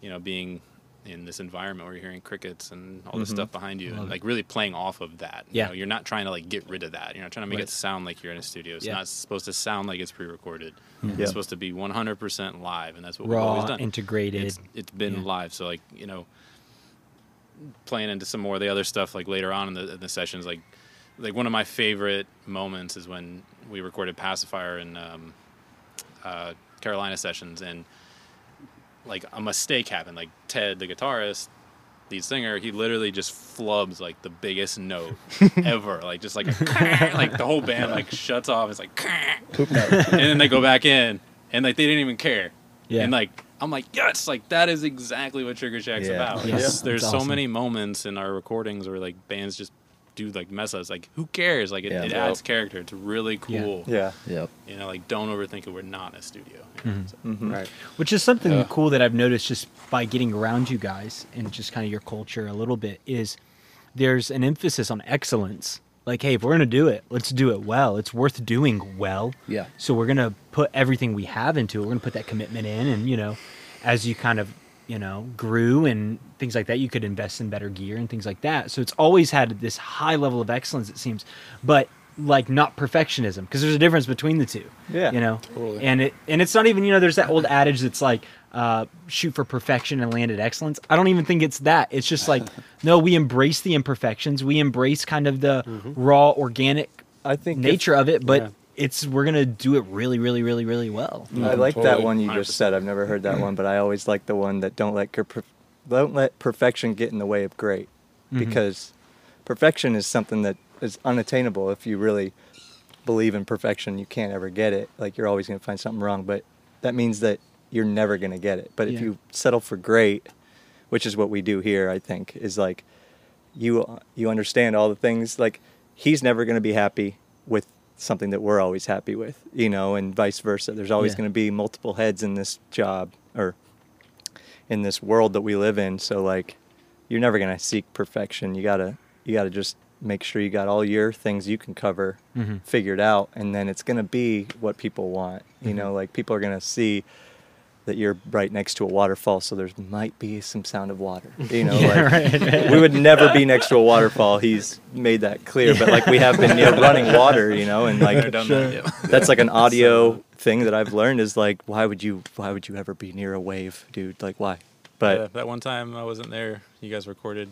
you know being in this environment where you're hearing crickets and all this stuff behind you, Love and like really playing off of that. You Yeah. know, you're not trying to like get rid of that. You're not trying to make Right. it sound like you're in a studio. It's Yeah. not supposed to sound like it's pre-recorded. Yep. It's supposed to be 100% live, and that's what we've always Raw, done. integrated. It's, it's been Yeah. live, so like you know, playing into some more of the other stuff like later on in the, in the sessions, like like one of my favorite moments is when we recorded Pacifier in um, uh, Carolina sessions, and like a mistake happened. Like Ted, the guitarist, lead singer, he literally just flubs like the biggest note ever, like just like a like the whole band like shuts off. It's like Poop note. and then they go back in and like they didn't even care. Yeah. And like I'm like, yes, like that is exactly what Sugar Shack's Yeah. about. Like, Yeah. there's That's so awesome. many moments in our recordings where like bands just do like mess ups. Like who cares? Like it, Yeah. it Yeah. adds character. It's really cool. Yeah. Yep. You know, like don't overthink it. We're not in a studio. you know, so- Mhm. Right. Which is something Yeah. cool that I've noticed just by getting around you guys and just kind of your culture a little bit is there's an emphasis on excellence. Like, hey, if we're gonna do it, let's do it well. It's worth doing well. Yeah. So we're gonna put everything we have into it. We're gonna put that commitment in, and you know, as you kind of you know grew and things like that, you could invest in better gear and things like that. So it's always had this high level of excellence, it seems, but like not perfectionism because there's a difference between the two. Yeah. You know, Totally. and it and it's not even you know there's that old adage that's like uh, shoot for perfection and land at excellence. I don't even think it's that. It's just like no, we embrace the imperfections. We embrace kind of the raw organic I think if- nature of it, but Yeah. It's we're gonna do it really, really, really, really well. I like that mm-hmm. one you just 100%. said. I've never heard that one, but I always like the one that don't let your don't let perfection get in the way of great, mm-hmm. because perfection is something that is unattainable. If you really believe in perfection, you can't ever get it. Like you're always going to find something wrong, but that means that you're never going to get it. But if you settle for great, which is what we do here, I think, is like you you understand all the things like he's never going to be happy with something that we're always happy with you know and vice versa there's always Yeah. going to be multiple heads in this job or in this world that we live in so like you're never going to seek perfection you got to you got to just make sure you got all your things you can cover Mhm. figured out and then it's going to be what people want you Mm-hmm. know like people are going to see that you're right next to a waterfall so there might be some sound of water you know Yeah, like right. we would never be next to a waterfall. He's made that clear. But like we have been near running water, you know, and like done that yet. that's like an audio thing that I've learned is like why would you why would you ever be near a wave, dude? Like why? But Yeah, that one time I wasn't there, you guys recorded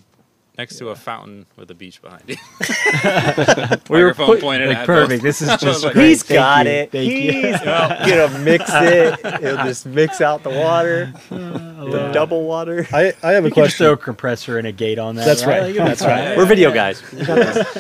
next to a fountain with a beach behind you. we were Microphone put- pointed like at perfect. both. This is I was just like, great. He's Thank got you. it. Thank you. He's gonna mix it. He'll just mix out the water. the yeah. double water. I, I have a You can just throw a compressor and a gate on that. That's right. Like, That's right. fine. We're video guys. I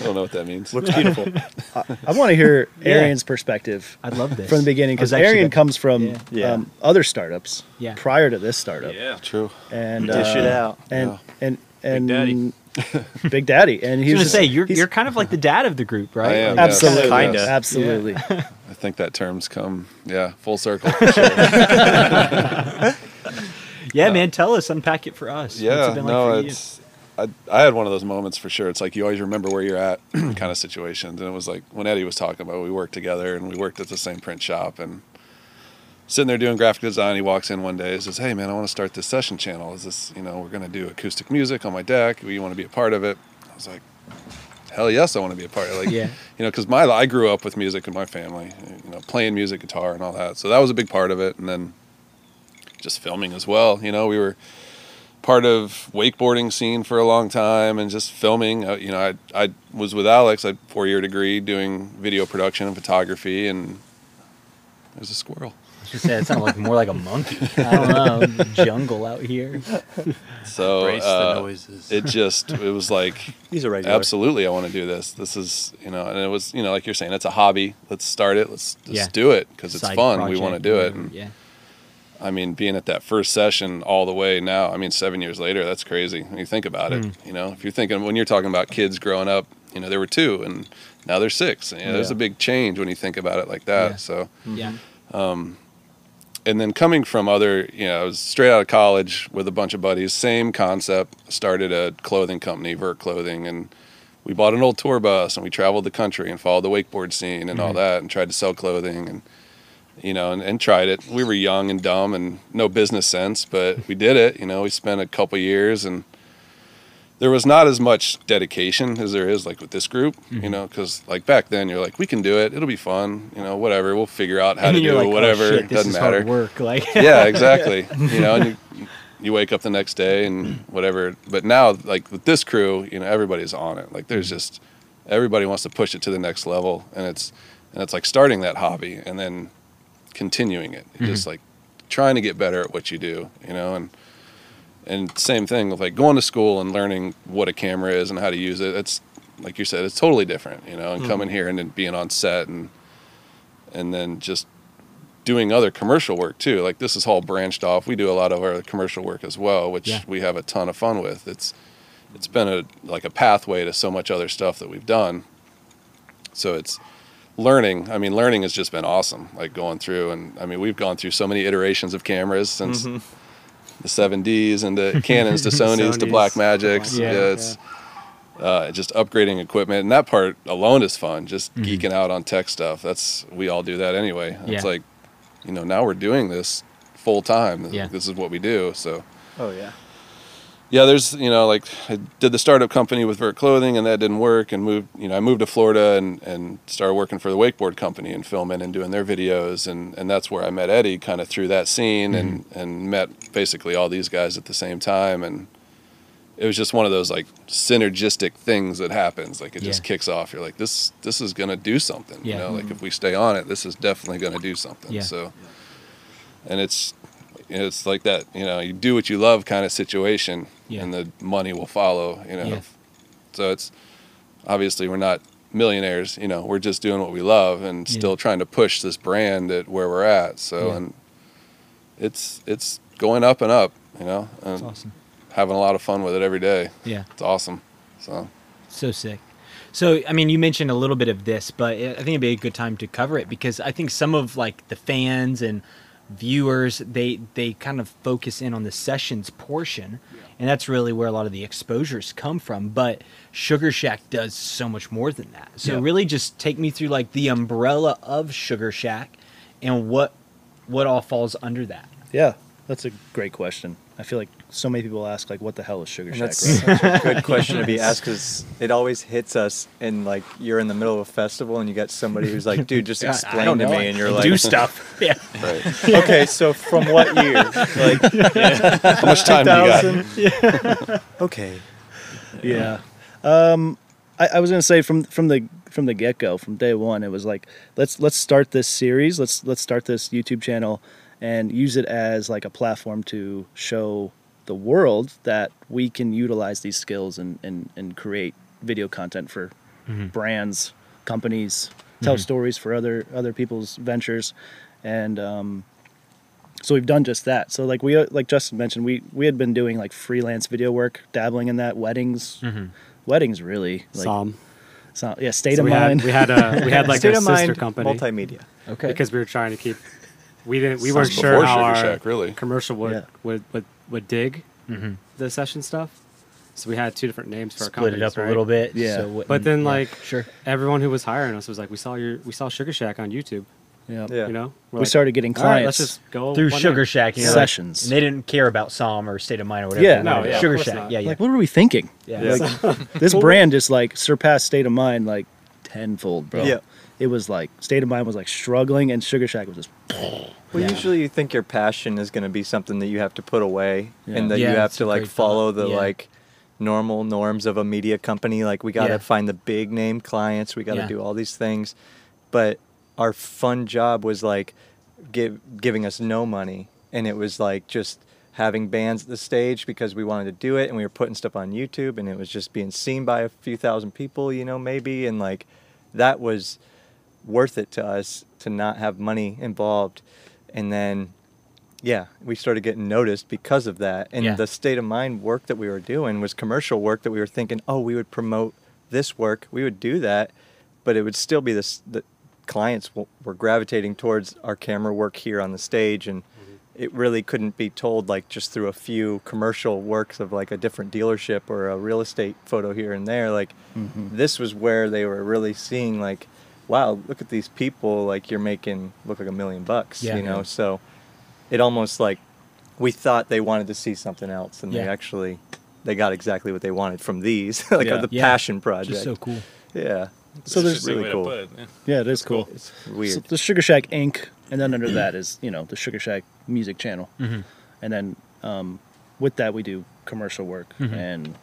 don't know what that means. Looks beautiful. I want to hear Yeah. Arian's perspective I love this from the beginning because actually Arian gonna- comes from Yeah. Yeah. Um, other startups Yeah. prior to this startup. Yeah. True. And Dish uh, it out. And and and Daddy. Big Daddy. And I he's was gonna say you're you're kind of like the dad of the group, right? I am, Like, yes. absolutely, Kinda. Yes. absolutely. I think that term's come, yeah, full circle. Sure. yeah, uh, man. Tell us, unpack it for us. What's yeah, it been like no, for you? it's. I, I had one of those moments for sure. It's like you always remember where you're at, kind of situations. And it was like when Eddie was talking about, we worked together and we worked at the same print shop and sitting there doing graphic design. He walks in one day and says, "Hey man, I want to start this session channel. Is this, you know, we're gonna do acoustic music on my deck. You want to be a part of it?" I was like, "Hell yes, I want to be a part of it." Like, Yeah. you know, because my I grew up with music in my family, you know, playing music, guitar, and all that. So that was a big part of it. And then just filming as well. You know, we were part of wakeboarding scene for a long time and just filming. Uh, you know, I I was with Alex, I had a four year degree doing video production and photography, and there's a squirrel. I was gonna say it sounded like more like a monkey. I don't know, jungle out here. So Brace uh, the noises. it just it was like He's a regular. absolutely I want to do this. This is you know, and it was you know like you're saying it's a hobby. Let's start it. Let's just Yeah. do it because it's Side fun. we want to do it. whatever, And yeah. I mean, being at that first session all the way now, I mean, seven years later, that's crazy when you think about it. Hmm. You know, if you're thinking when you're talking about kids growing up, you know, there were two and now there's six. You know, There's Yeah. a big change when you think about it like that. Yeah. So, Yeah. And then coming from other, you know, I was straight out of college with a bunch of buddies, same concept, started a clothing company, Vert Clothing, and we bought an old tour bus and we traveled the country and followed the wakeboard scene and all that and tried to sell clothing and you know and, and tried it. We were young and dumb and no business sense but we did it you know we spent a couple years and there was not as much dedication as there is like with this group you mm-hmm. know because like back then you're like we can do it it'll be fun you know whatever we'll figure out how to do like, it oh, whatever shit, this doesn't matter work. Like, yeah, exactly. You know, and you, you wake up the next day and whatever. But now, like with this crew, you know, everybody's on it. Like there's mm-hmm. just everybody wants to push it to the next level, and it's and it's like starting that hobby and then continuing it. Just mm-hmm. like trying to get better at what you do, you know, and and same thing with like going to school and learning what a camera is and how to use it. It's like you said, it's totally different, you know, and mm-hmm. coming here and then being on set and and then just doing other commercial work too. Like this is all branched off. We do a lot of our commercial work as well, which Yeah. we have a ton of fun with. It's it's been a like a pathway to so much other stuff that we've done. So it's learning. I mean, learning has just been awesome. Like going through and I mean, we've gone through so many iterations of cameras since mm-hmm. The 7Ds and the Canons to Sonys to Black Magics. Yeah, Yeah, it's uh, just upgrading equipment, and that part alone is fun. Just geeking out on tech stuff. That's we all do that anyway. Yeah. It's like, you know, now we're doing this full time. Yeah. This is what we do. So Oh yeah. Yeah, there's you know like I did the startup company with Vert Clothing, and that didn't work, and moved you know I moved to Florida and and started working for the wakeboard company and filming and doing their videos, and and that's where I met Eddie kind of through that scene, and mm-hmm. and met basically all these guys at the same time, and it was just one of those like synergistic things that happens. Like it just kicks off. You're like this this is gonna do something. Yeah. You know, like mm-hmm. if we stay on it, this is definitely gonna do something. Yeah. So, and it's it's like that. You know, you do what you love kind of situation, Yeah. and the money will follow. You know, Yeah. so it's obviously we're not millionaires. You know, we're just doing what we love and Yeah. still trying to push this brand at where we're at. So and it's it's going up and up. You know, and awesome. having a lot of fun with it every day. Yeah. It's awesome. So So sick. So, I mean, you mentioned a little bit of this, but I think it'd be a good time to cover it because I think some of like the fans and viewers they they kind of focus in on the sessions portion, and that's really where a lot of the exposures come from. But Sugar Shack does so much more than that. So, Yeah. really, just take me through like the umbrella of Sugar Shack and what what all falls under that. Yeah, that's a great question. I feel like so many people ask like, "What the hell is Sugar And Shack?" that's Right? such a good question to be asked because it always hits us in like you're in the middle of a festival and you got somebody who's like, "Dude, just I- I explain don't to me," and you're like, do stuff. Yeah. right. "Okay, so from what year?" Like, How much time do you got? 2000? Okay. yeah. Um, I, I was gonna say from from the from the get go, from day one, it was like let's let's start this series. Let's let's start this YouTube channel, and use it as like a platform to show the world that we can utilize these skills and and, and create video content for brands, companies, tell stories for other other people's ventures, and um, so we've done just that. So like we uh, like Justin mentioned, we we had been doing like freelance video work, dabbling in that, weddings, weddings really like Psalm. so, yeah, state So of we mind. had we had a we had like State a of sister mind, company multimedia. Okay. because we were trying to keep. We didn't. We weren't sure how Sugar our Shack, really. commercial would, Yeah. would would would dig Mm-hmm. the session stuff. So we had two different names for our company. Split it companies, up a right? little bit. Yeah. so what- But then, yeah, like, sure. everyone who was hiring us was like, "We saw your, we saw Sugar Shack on YouTube." yeah. Yeah. You know, We're We like, started getting "All right, let's just go through one Sugar day." Shack you know, Sessions. and they didn't care about Psalm or State of Mind or whatever. Yeah. they No, wanted. yeah, of Sugar course Shack. not. Yeah, yeah. Like, what were we thinking? yeah. Yeah. Like, this brand just like surpassed State of Mind like tenfold, bro. Yeah. It was like State of Mind was like struggling, and Sugar Shack was just Well, Yeah. usually you think your passion is going to be something that you have to put away Yeah. and that Yeah, you have to like follow thought. the Yeah. like normal norms of a media company. Like we got to Yeah. find the big name clients, we got to Yeah. do all these things. But our fun job was like give, giving us no money and it was like just having bands at the stage because we wanted to do it and we were putting stuff on YouTube and it was just being seen by a few thousand people, you know, maybe and like that was worth it to us to not have money involved. And then, yeah, we started getting noticed because of that. And Yeah. the state of mind work that we were doing was commercial work that we were thinking, oh, we would promote this work, we would do that, but it would still be this. The clients w- were gravitating towards our camera work here on the stage, and mm-hmm. it really couldn't be told like just through a few commercial works of like a different dealership or a real estate photo here and there. Like mm-hmm. this was where they were really seeing like, wow, look at these people. Like you're making look like a million bucks. Yeah. you know. So it almost like we thought they wanted to see something else, and they actually they got exactly what they wanted from these, like Yeah. the Yeah. passion project. Just so cool. Yeah. So It's there's- really cool. It. yeah. yeah, it is cool. It's So weird. the Sugar Shack Inc. and then under that is you know the Sugar Shack music channel, Mm-hmm. and then um, with that we do commercial work Mhm. and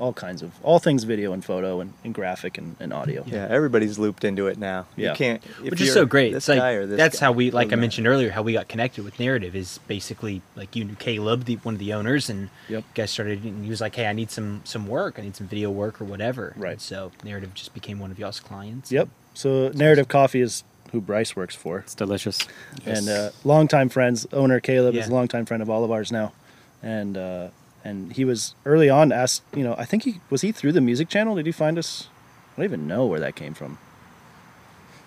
all kinds of all things video and photo and, and graphic and, and audio. yeah, everybody's looped into it now. Yeah. You can't. if Which is so great. This It's like guy or this that's guy, how we, like I doesn't mentioned earlier, how we got connected with Narrative is basically like you knew Caleb, the, one of the owners, and Yep. guys started. And he was like, "Hey, I need some some work. I need some video work or whatever." Right. And so Narrative just became one of y'all's clients. Yep. So Narrative Coffee is who Bryce works for, It's delicious. and uh, longtime friends. Owner Caleb is a longtime friend of all of ours now, and uh, and he was early on asked. You know, I think he was he through the music channel. Did he find us? I don't even know where that came from.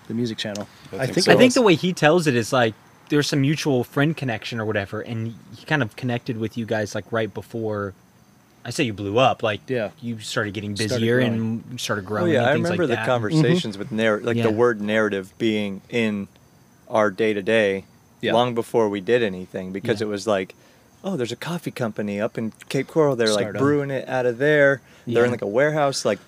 The music channel. I I think think. so. I think the way he tells it is like there's some mutual friend connection or whatever, and he kind of connected with you guys like right before. I say you blew up, like Yeah. you started getting busier growing. and you started Oh growing. yeah, and I things remember like the that. conversations with narr- like Yeah. the word narrative being in our day to day Yeah. long before we did anything because Yeah. it was like, oh, there's a coffee company up in Cape Coral. They're like Stardom. brewing it out of there. They're in like a warehouse. Like,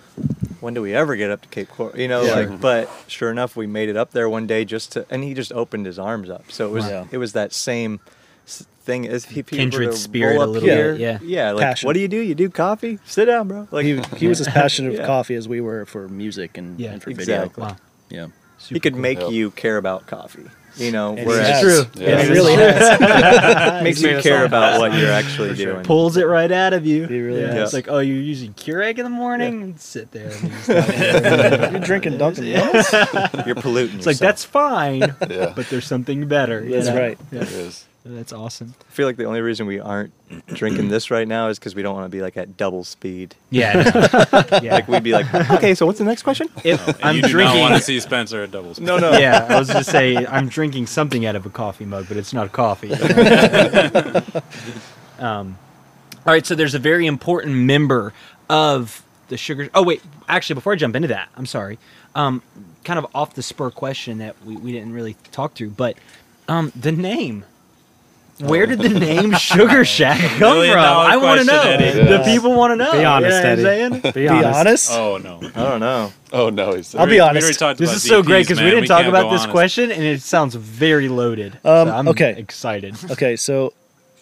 when do we ever get up to Cape Coral? You know, Yeah. like. But sure enough, we made it up there one day just to, and he just opened his arms up. So it was Wow. it was that same thing as if he Kindred spirit a little here, bit, yeah. yeah. Like, Passion. what do you do? You do coffee? Sit down, bro. Like he, he was as passionate of Yeah. coffee as we were for music and, Yeah, and for exactly. Wow. video. Yeah. he could make Yep. you care about coffee. You know, And he whereas has. True. Yeah. And he It really has. makes you care about what you're actually For sure. doing. Pulls it right out of you. He really yeah. has. It's like, oh, you're using Keurig in the morning? And sit there. And just talk. You're drinking Dunkin' Donuts? You're polluting. it's like, that's fine, Yeah. but there's something better. you That's know? right. Yeah. It is. That's awesome. I feel like the only reason we aren't drinking this right now is because we don't want to be like at double speed. Yeah. yeah. Like we'd be like, okay, so what's the next question? if And I'm you do drinking. not want to see Spencer at double speed. No, no. yeah, I was just say I'm drinking something out of a coffee mug, but it's not coffee. um, all right, so there's a very important member of the sugar. Oh wait, actually, before I jump into that, I'm sorry. Um, kind of off the spur question that we, we didn't really talk through, but um, the name. Where did the name Sugar Shack come from? I want to know. question, Eddie. The people want to know. Be honest, you know Eddie. Be Be honest. honest. Oh no. I don't know. Oh no, he's. I'll be We- we honest. This about is so great because we didn't talk about this honest. question, and it sounds very loaded. Um, so I'm okay. excited. Okay, so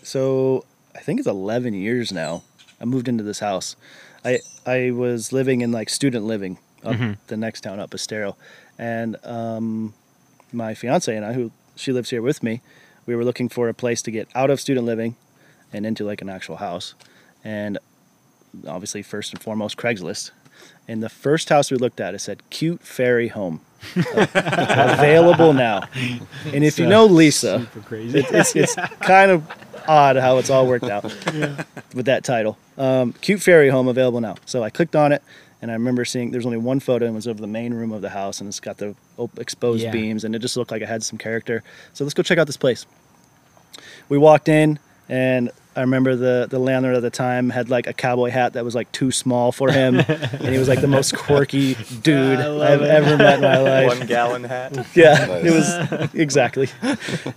so I think it's 11 years now. I moved into this house. I I was living in like student living up Mhm. the next town up Estero, and um, my fiance and I, who she lives here with me, we were looking for a place to get out of student living and into like an actual house. And obviously, first and foremost, Craigslist. And the first house we looked at, it said "Cute Fairy Home." available now. And if you know Lisa, Super crazy. it, it's, it's kind of odd how it's all worked out with that title. Um, cute fairy home available now. So I clicked on it, and I remember seeing there's only one photo, and it was of the main room of the house, and it's got the op- exposed Yeah. beams, and it just looked like it had some character. So let's go check out this place. We walked in, and I remember the the landlord at the time had like a cowboy hat that was like too small for him, and he was like the most quirky dude I love I've it. ever met in my life. One gallon hat. Yeah, Nice. it was exactly.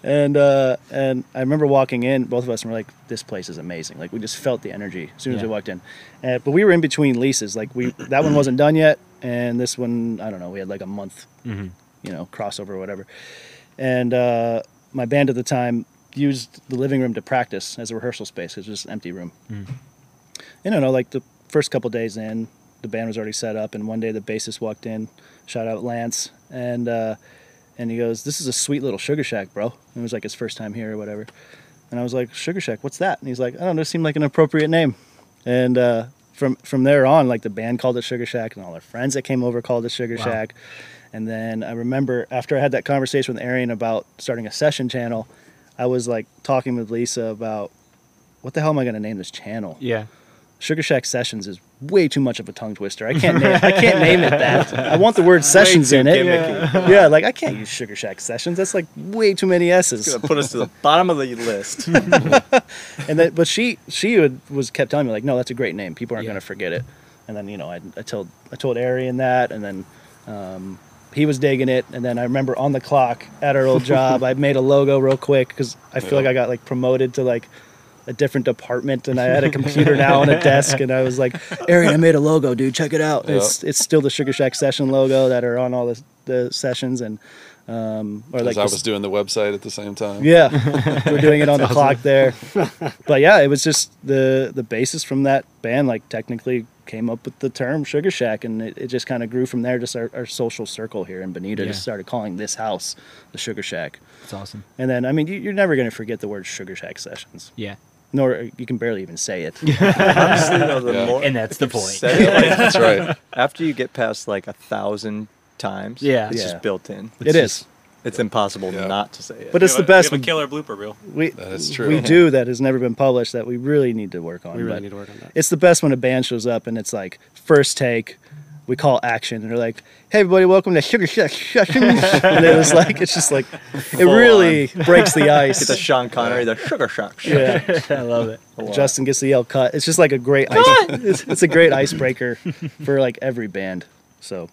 And uh, and I remember walking in, both of us were like, "This place is amazing." Like we just felt the energy as soon as we walked in. Uh, but we were in between leases. Like we that one wasn't done yet, and this one I don't know. We had like a month, Mhm. you know, crossover or whatever. And uh, my band at the time used the living room to practice as a rehearsal space. It was just an empty room. Mm. You know, like the first couple days in, the band was already set up, and one day the bassist walked in, shout out Lance, and uh, and he goes, "This is a sweet little Sugar Shack, bro." And it was like his first time here or whatever. And I was like, "Sugar Shack, what's that?" And he's like, "I don't know, it seemed like an appropriate name." And uh, from from there on, like the band called it Sugar Shack, and all our friends that came over called it Sugar Wow. Shack. And then I remember after I had that conversation with Arian about starting a session channel, I was like talking with Lisa about what the hell am I going to name this channel? yeah. Sugar Shack Sessions is way too much of a tongue twister. I can't name I can't name it that. I want the word sessions in it. gimmicky. Yeah. like I can't use Sugar Shack Sessions. That's like way too many S's. Gonna put us to the bottom of the list. And then, but she she would, was kept telling me like, no, that's a great name. People aren't Yeah. going to forget it. And then you know I, I told I told Arian that, and then um, he was digging it. And then I remember on the clock at our old job, I made a logo real quick because I feel like I got like promoted to like a different department, and I had a computer now on a desk, and I was like, Arian, I made a logo, dude, check it out. Yeah. It's it's still the Sugar Shack session logo that are on all the the sessions, and um, or like I was doing the website at the same time. yeah, we're doing it on the clock there. But yeah, it was just the the basis from that band. Like technically came up with the term Sugar Shack, and it, it just kind of grew from there. Just our, our social circle here in Bonita Yeah. just started calling this house the Sugar Shack. It's awesome. And then I mean, you, you're never gonna forget the word Sugar Shack sessions. Yeah. Nor you can barely even say it. Honestly, though, the Yeah. more And that's the point. it, like, That's right. after you get past like a thousand times, Yeah. it's Yeah. just built in. It It's is. Just- It's impossible Yeah. not to say it. But it's We the have a- best. We have a killer blooper reel. We That is true. we do that has never been published that we really need to work on. We really but need to work on that. It's the best when a band shows up and it's like first take. We call action and they're like, "Hey everybody, welcome to Sugar Shack Sessions." and it was like it's just like it Full really breaks the ice. Get the Sean Connery, the Sugar Shock. yeah, I love it. Justin gets the yell cut. It's just like a great ice. It's, it's a great icebreaker for like every band. So it,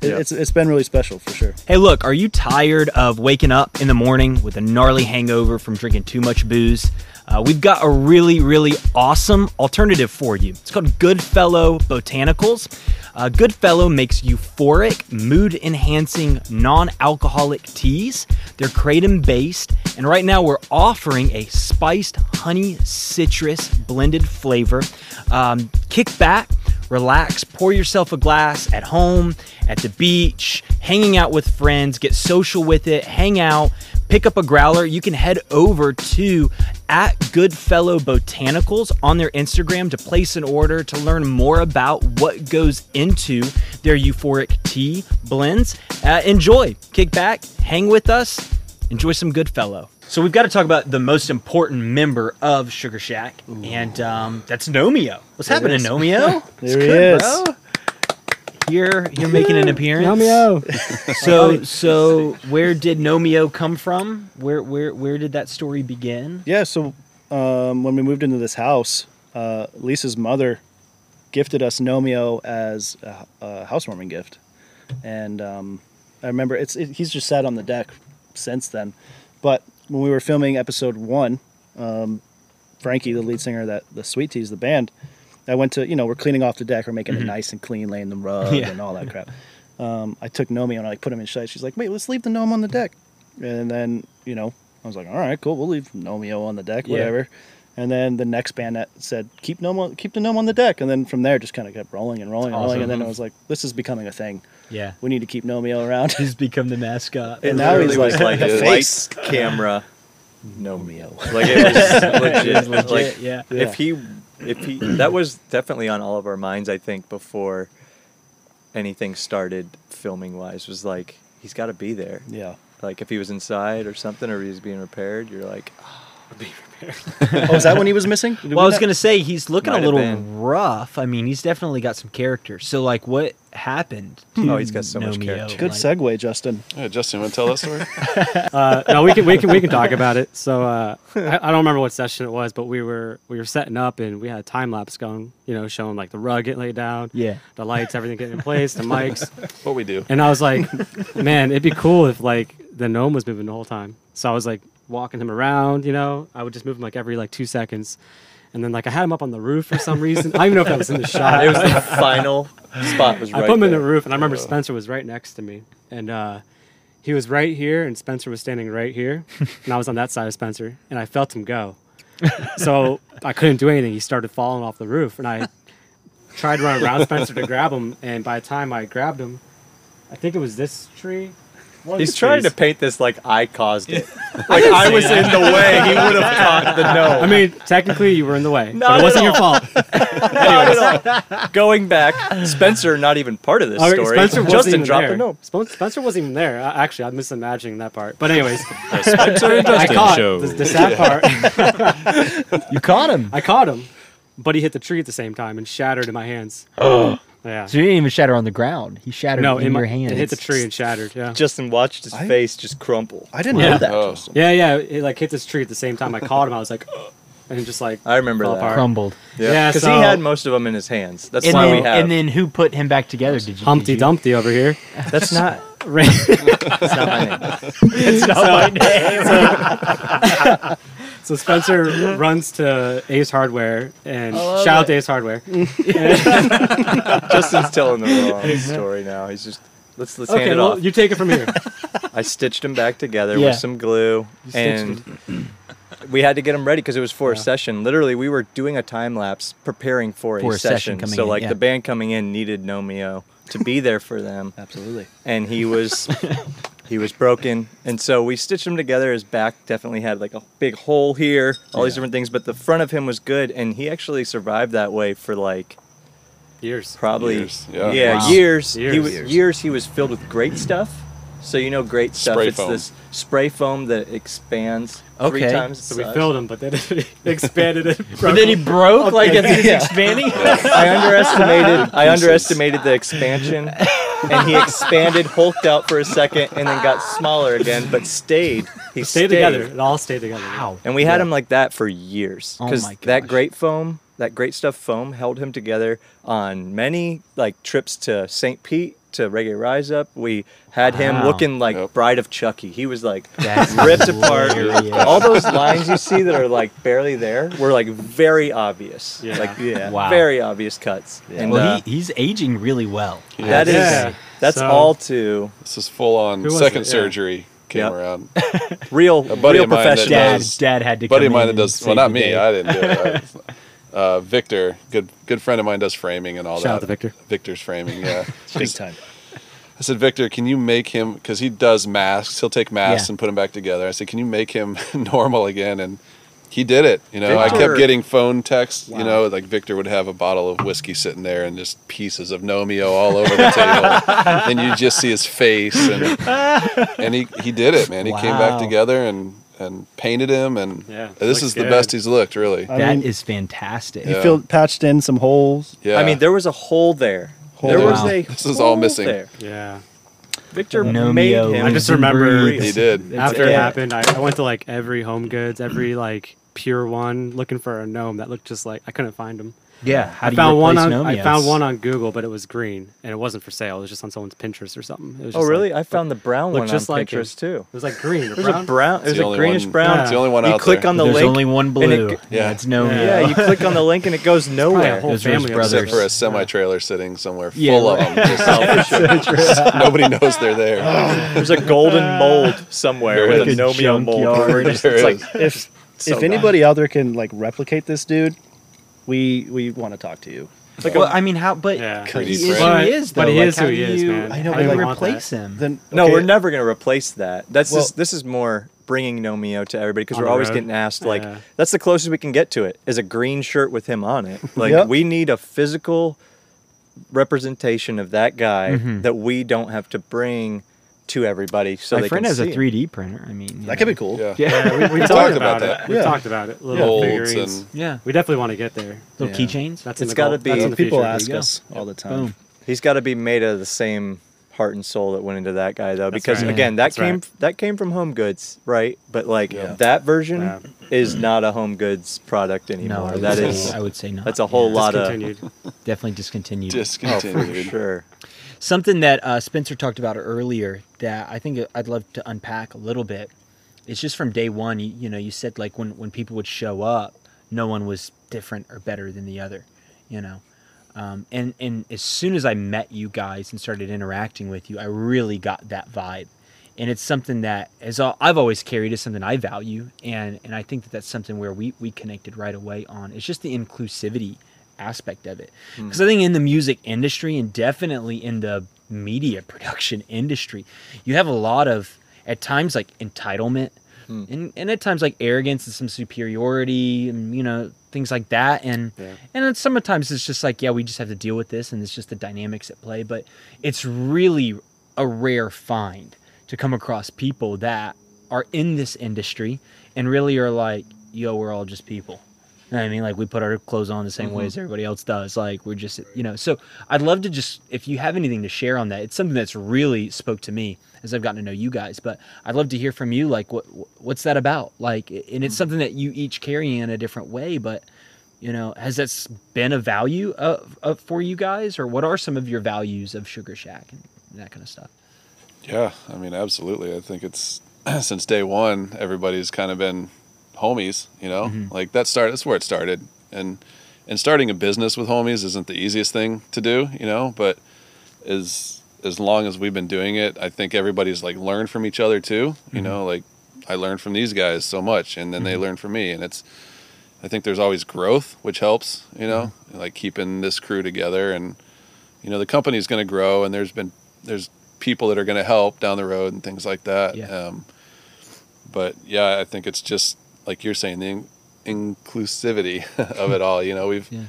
Yeah. it's it's been really special for sure. Hey, look, are you tired of waking up in the morning with a gnarly hangover from drinking too much booze? Uh, we've got a really, really awesome alternative for you. It's called Goodfellow Botanicals. Uh, Goodfellow makes euphoric, mood enhancing, non alcoholic teas. They're kratom based, and right now we're offering a spiced honey citrus blended flavor. Um, kick back, relax, pour yourself a glass at home, at the beach, hanging out with friends, get social with it, hang out, pick up a growler. You can head over to at Goodfellow Botanicals on their Instagram to place an order to learn more about what goes into their euphoric tea blends. Uh, enjoy, kick back, hang with us, enjoy some Goodfellow. So we've got to talk about the most important member of Sugar Shack, and um, that's Nomeo. What's happening, is. Nomeo? It's There he good, is. bro. Here, you're making an appearance. Nomeo. So, so where did Nomeo come from? Where, where, where did that story begin? Yeah, so um, when we moved into this house, uh, Lisa's mother gifted us Nomeo as a, a housewarming gift, and um, I remember it's it, he's just sat on the deck since then. But when we were filming episode one, um, Frankie, the lead singer that the Sweet Teas, the band, I went to you know we're cleaning off the deck, we're making it nice and clean, laying the rug Yeah. and all that crap. Um, I took Nomeo and I like put him in shade. She's like, wait, let's leave the gnome on the deck. And then you know I was like, all right, cool, we'll leave Nomeo on the deck, Yeah. whatever. And then the next band that said keep gnome on, keep the gnome on the deck, and then from there just kind of kept rolling and rolling and rolling. And then I was like, this is becoming a thing. Yeah, We need to keep Nomeo around. he's become the mascot. And now he's like like the a face. camera, Nomeo. Like it was legit. legit, like, yeah. If he, if he, that was definitely on all of our minds. I think before anything started filming wise was like he's got to be there. Yeah. Like if he was inside or something, or he was being repaired, you're like, Oh, is that when he was missing? Did Well, I was not- gonna say he's looking Might a little rough. I mean, he's definitely got some character. So, like, what happened? To Oh, he's got so much Nomeo? character. Good Like, segue, Justin. Yeah, Justin, want to tell that story? Uh, no, we can we can we can talk about it. So uh, I, I don't remember what session it was, but we were we were setting up and we had a time lapse going. You know, showing like the rug getting laid down, Yeah. the lights, everything getting in place, the mics. what we do? And I was like, man, it'd be cool if like the gnome was moving the whole time. So I was like walking him around, you know. I would just move him like every like two seconds. And then like I had him up on the roof for some reason. I don't even know if that was in the shot. it was the final spot was I right put him in the there. roof, and I remember Spencer was right next to me, and uh, he was right here, and Spencer was standing right here, and I was on that side of Spencer, and I felt him go. so I couldn't do anything. He started falling off the roof, and I tried to run around Spencer to grab him, and by the time I grabbed him, I think it was this tree. One of He's the trying to paint this like I caused it. Like I was in the way. He would have caught the no. I mean, technically, you were in the way, but Not it wasn't at your fault. Anyways, going back, Spencer not even part of this Okay, story. Spencer wasn't Justin even dropped there. the note. Spen- Spencer wasn't even there. Uh, Actually, I'm misimagining that part. But anyways, Spencer and I caught show. the, the sad part. You caught him. I caught him, but he hit the tree at the same time and shattered in my hands. yeah. So you didn't even shatter on the ground. He shattered No, in, in my, your hands. It hit the tree and shattered. Yeah. Justin watched his I- face just crumple. I didn't Yeah. know that. Oh. Yeah, yeah. It like hit this tree at the same time. I caught him. I was like, and just like I remember fell that. apart. crumbled. Yeah, because so- he had most of them in his hands. That's And why then, we have. and then who put him back together? Did you? Humpty did you? Dumpty over here. that's not. Right. That's not my name. It's not my name. so Spencer runs to Ace Hardware and shout out to Ace Hardware. Justin's telling the wrong story now. He's just. Let's let's hand Okay, it well off. you take it from here. I stitched him back together Yeah. with some glue, stitched and we had to get him ready because it was for a session. Literally, we were doing a time lapse, preparing for, For a, a session session. coming so in, like yeah. the band coming in needed Nomeo to be there for them, Absolutely. and he was he was broken, and so we stitched him together. His back definitely had like a big hole here, all these different things, but the front of him was good, and he actually survived that way for like Years. probably Years, yeah. yeah, Wow. years. He Years. years. he was filled with great stuff. So you know great stuff. Spray it's foam. this spray foam that expands three times. So the we filled him, but then it expanded it. But then he broke like as he's expanding. I underestimated. I underestimated the expansion, and he expanded, hulked out for a second, and then got smaller again, but stayed. He stayed together. It all stayed together. Wow. And we had him like that for years Oh because my that great foam, that great stuff foam, held him together on many like trips to St. Pete to Reggae Rise Up. We had him Wow. looking like Yep. Bride of Chucky. He was like That's ripped apart. hilarious. All those lines you see that are like barely there were like very obvious. Yeah. Like Yeah. Wow. very obvious cuts. And well, uh, he, he's aging really well. that is Yeah. that's So- all to This is full on Who was second it? Yeah. surgery came Yep. around. real, A buddy real of mine that professionals. Dad, does- dad had to. buddy of mine in that and does save well, not the me. day. I didn't do it. I- uh, Victor, good good friend of mine, does framing and all Shout out that. to Victor. Victor's framing, yeah. Big time. I said, Victor, can you make him because he does masks? He'll take masks Yeah. and put them back together. I said, can you make him normal again? And he did it. You know, I kept getting phone texts. Wow. You know, like Victor would have a bottle of whiskey sitting there and just pieces of Nomeo all over the table, and you just see his face. And and he he did it, man. He came back together and and painted him, and Yeah, this looks is the best he's looked, really. I That mean, is fantastic. He Yeah. filled, patched in some holes. Yeah, I mean, there was a hole there. Hole there there. was Wow. a This is all missing. There. Yeah. Victor Nomeo made him. I just remember- he did. After it yeah. happened, I, I went to like every Home Goods, every like Pier 1, looking for a gnome that looked just like I couldn't find them. Yeah. How I do found you one replace on I found one on Google, but it was green and it wasn't for sale. It was just on someone's Pinterest or something. It was Oh, really? Like, I found the brown looked one just on like it. Pinterest too. it was like green or There's brown. a brown. It's There's the a greenish one- brown. It's the only one you out click there. on the link. There's link. only one blue. it- Yeah. it's Nomeo. yeah, you click on the link and it goes Probably a nowhere. whole Those are his family brothers. Except for a semi trailer sitting somewhere Yeah, full of them. Nobody knows they're there. There's a golden mold somewhere with a is. Nomeo mold. Junkyard. We're just- There it's like. If if anybody out there can like replicate this dude, we we want to talk to you. Like well, a- I mean, how? But Yeah. he is 3D who print. he is, though. But he Like, is how who he do is, you- man. I know, How but do you like- replace him? Then no, we're never gonna replace that. That's Well- just this is more bringing Nomeo to everybody because we're always road. getting asked like Yeah. that's the closest we can get to it is a green shirt with him on it. Like Yep. we need a physical representation of that guy Mhm. that we don't have to bring to everybody so My they friend can has a see him. 3D printer. I mean, you That could be cool. Yeah. Yeah, we, we talked talked about about, that. it. We Yeah. talked about it. Little Molds figurines. and yeah. We definitely want to get there. Little Yeah. keychains. That's in It's the gotta be- That's in People future. ask us go. all the time. Boom. He's got to be made of the same heart and soul that went into that guy though That's because right. again that That's came right. that came from home goods right but like that version is not a home goods product anymore I would that say, is I would say not. that's a whole Yeah. lot of Discontinued. definitely discontinued. oh for sure Something that uh, Spencer talked about earlier that I think I'd love to unpack a little bit. It's just from day one. You, you know, you said like when when people would show up, no one was different or better than the other. You know, um, and and as soon as I met you guys and started interacting with you, I really got that vibe. And it's something that, as I've always carried, is something I value, and and I think that that's something where we we connected right away on. It's just the inclusivity aspect of it, hmm. because I think in the music industry and definitely in the media production industry, you have a lot of at times like entitlement, hmm. and and at times like arrogance and some superiority, and you know things like that, and Yeah. and then sometimes it's just like, yeah, we just have to deal with this, and it's just the dynamics at play. But it's really a rare find to come across people that are in this industry and really are like, yo, we're all just people. You know what I mean? Like we put our clothes on the same way mm-hmm. as everybody else does. Like we're just, you know. So I'd love to just, if you have anything to share on that, it's something that's really spoke to me as I've gotten to know you guys. But I'd love to hear from you. Like, what what's that about? Like, and it's mm-hmm. something that you each carry in a different way. But you know, has that been a value of, of for you guys, or what are some of your values of Sugar Shack and that kind of stuff? Yeah, I mean, absolutely. I think it's since day one, everybody's kind of been homies. You know, mm-hmm. like that start. That's where it started, and and starting a business with homies isn't the easiest thing to do. You know, but as as long as we've been doing it, I think everybody's like learned from each other too. You mm-hmm. know, like I learned from these guys so much, and then they mm-hmm. learn from me, and it's. I think there's always growth, which helps. You know, like keeping this crew together, and you know the company's going to grow, and there's been there's people that are going to help down the road and things like that. Yeah. Um, but yeah, I think it's just like you're saying the in- inclusivity of it all. You know, we've Yeah.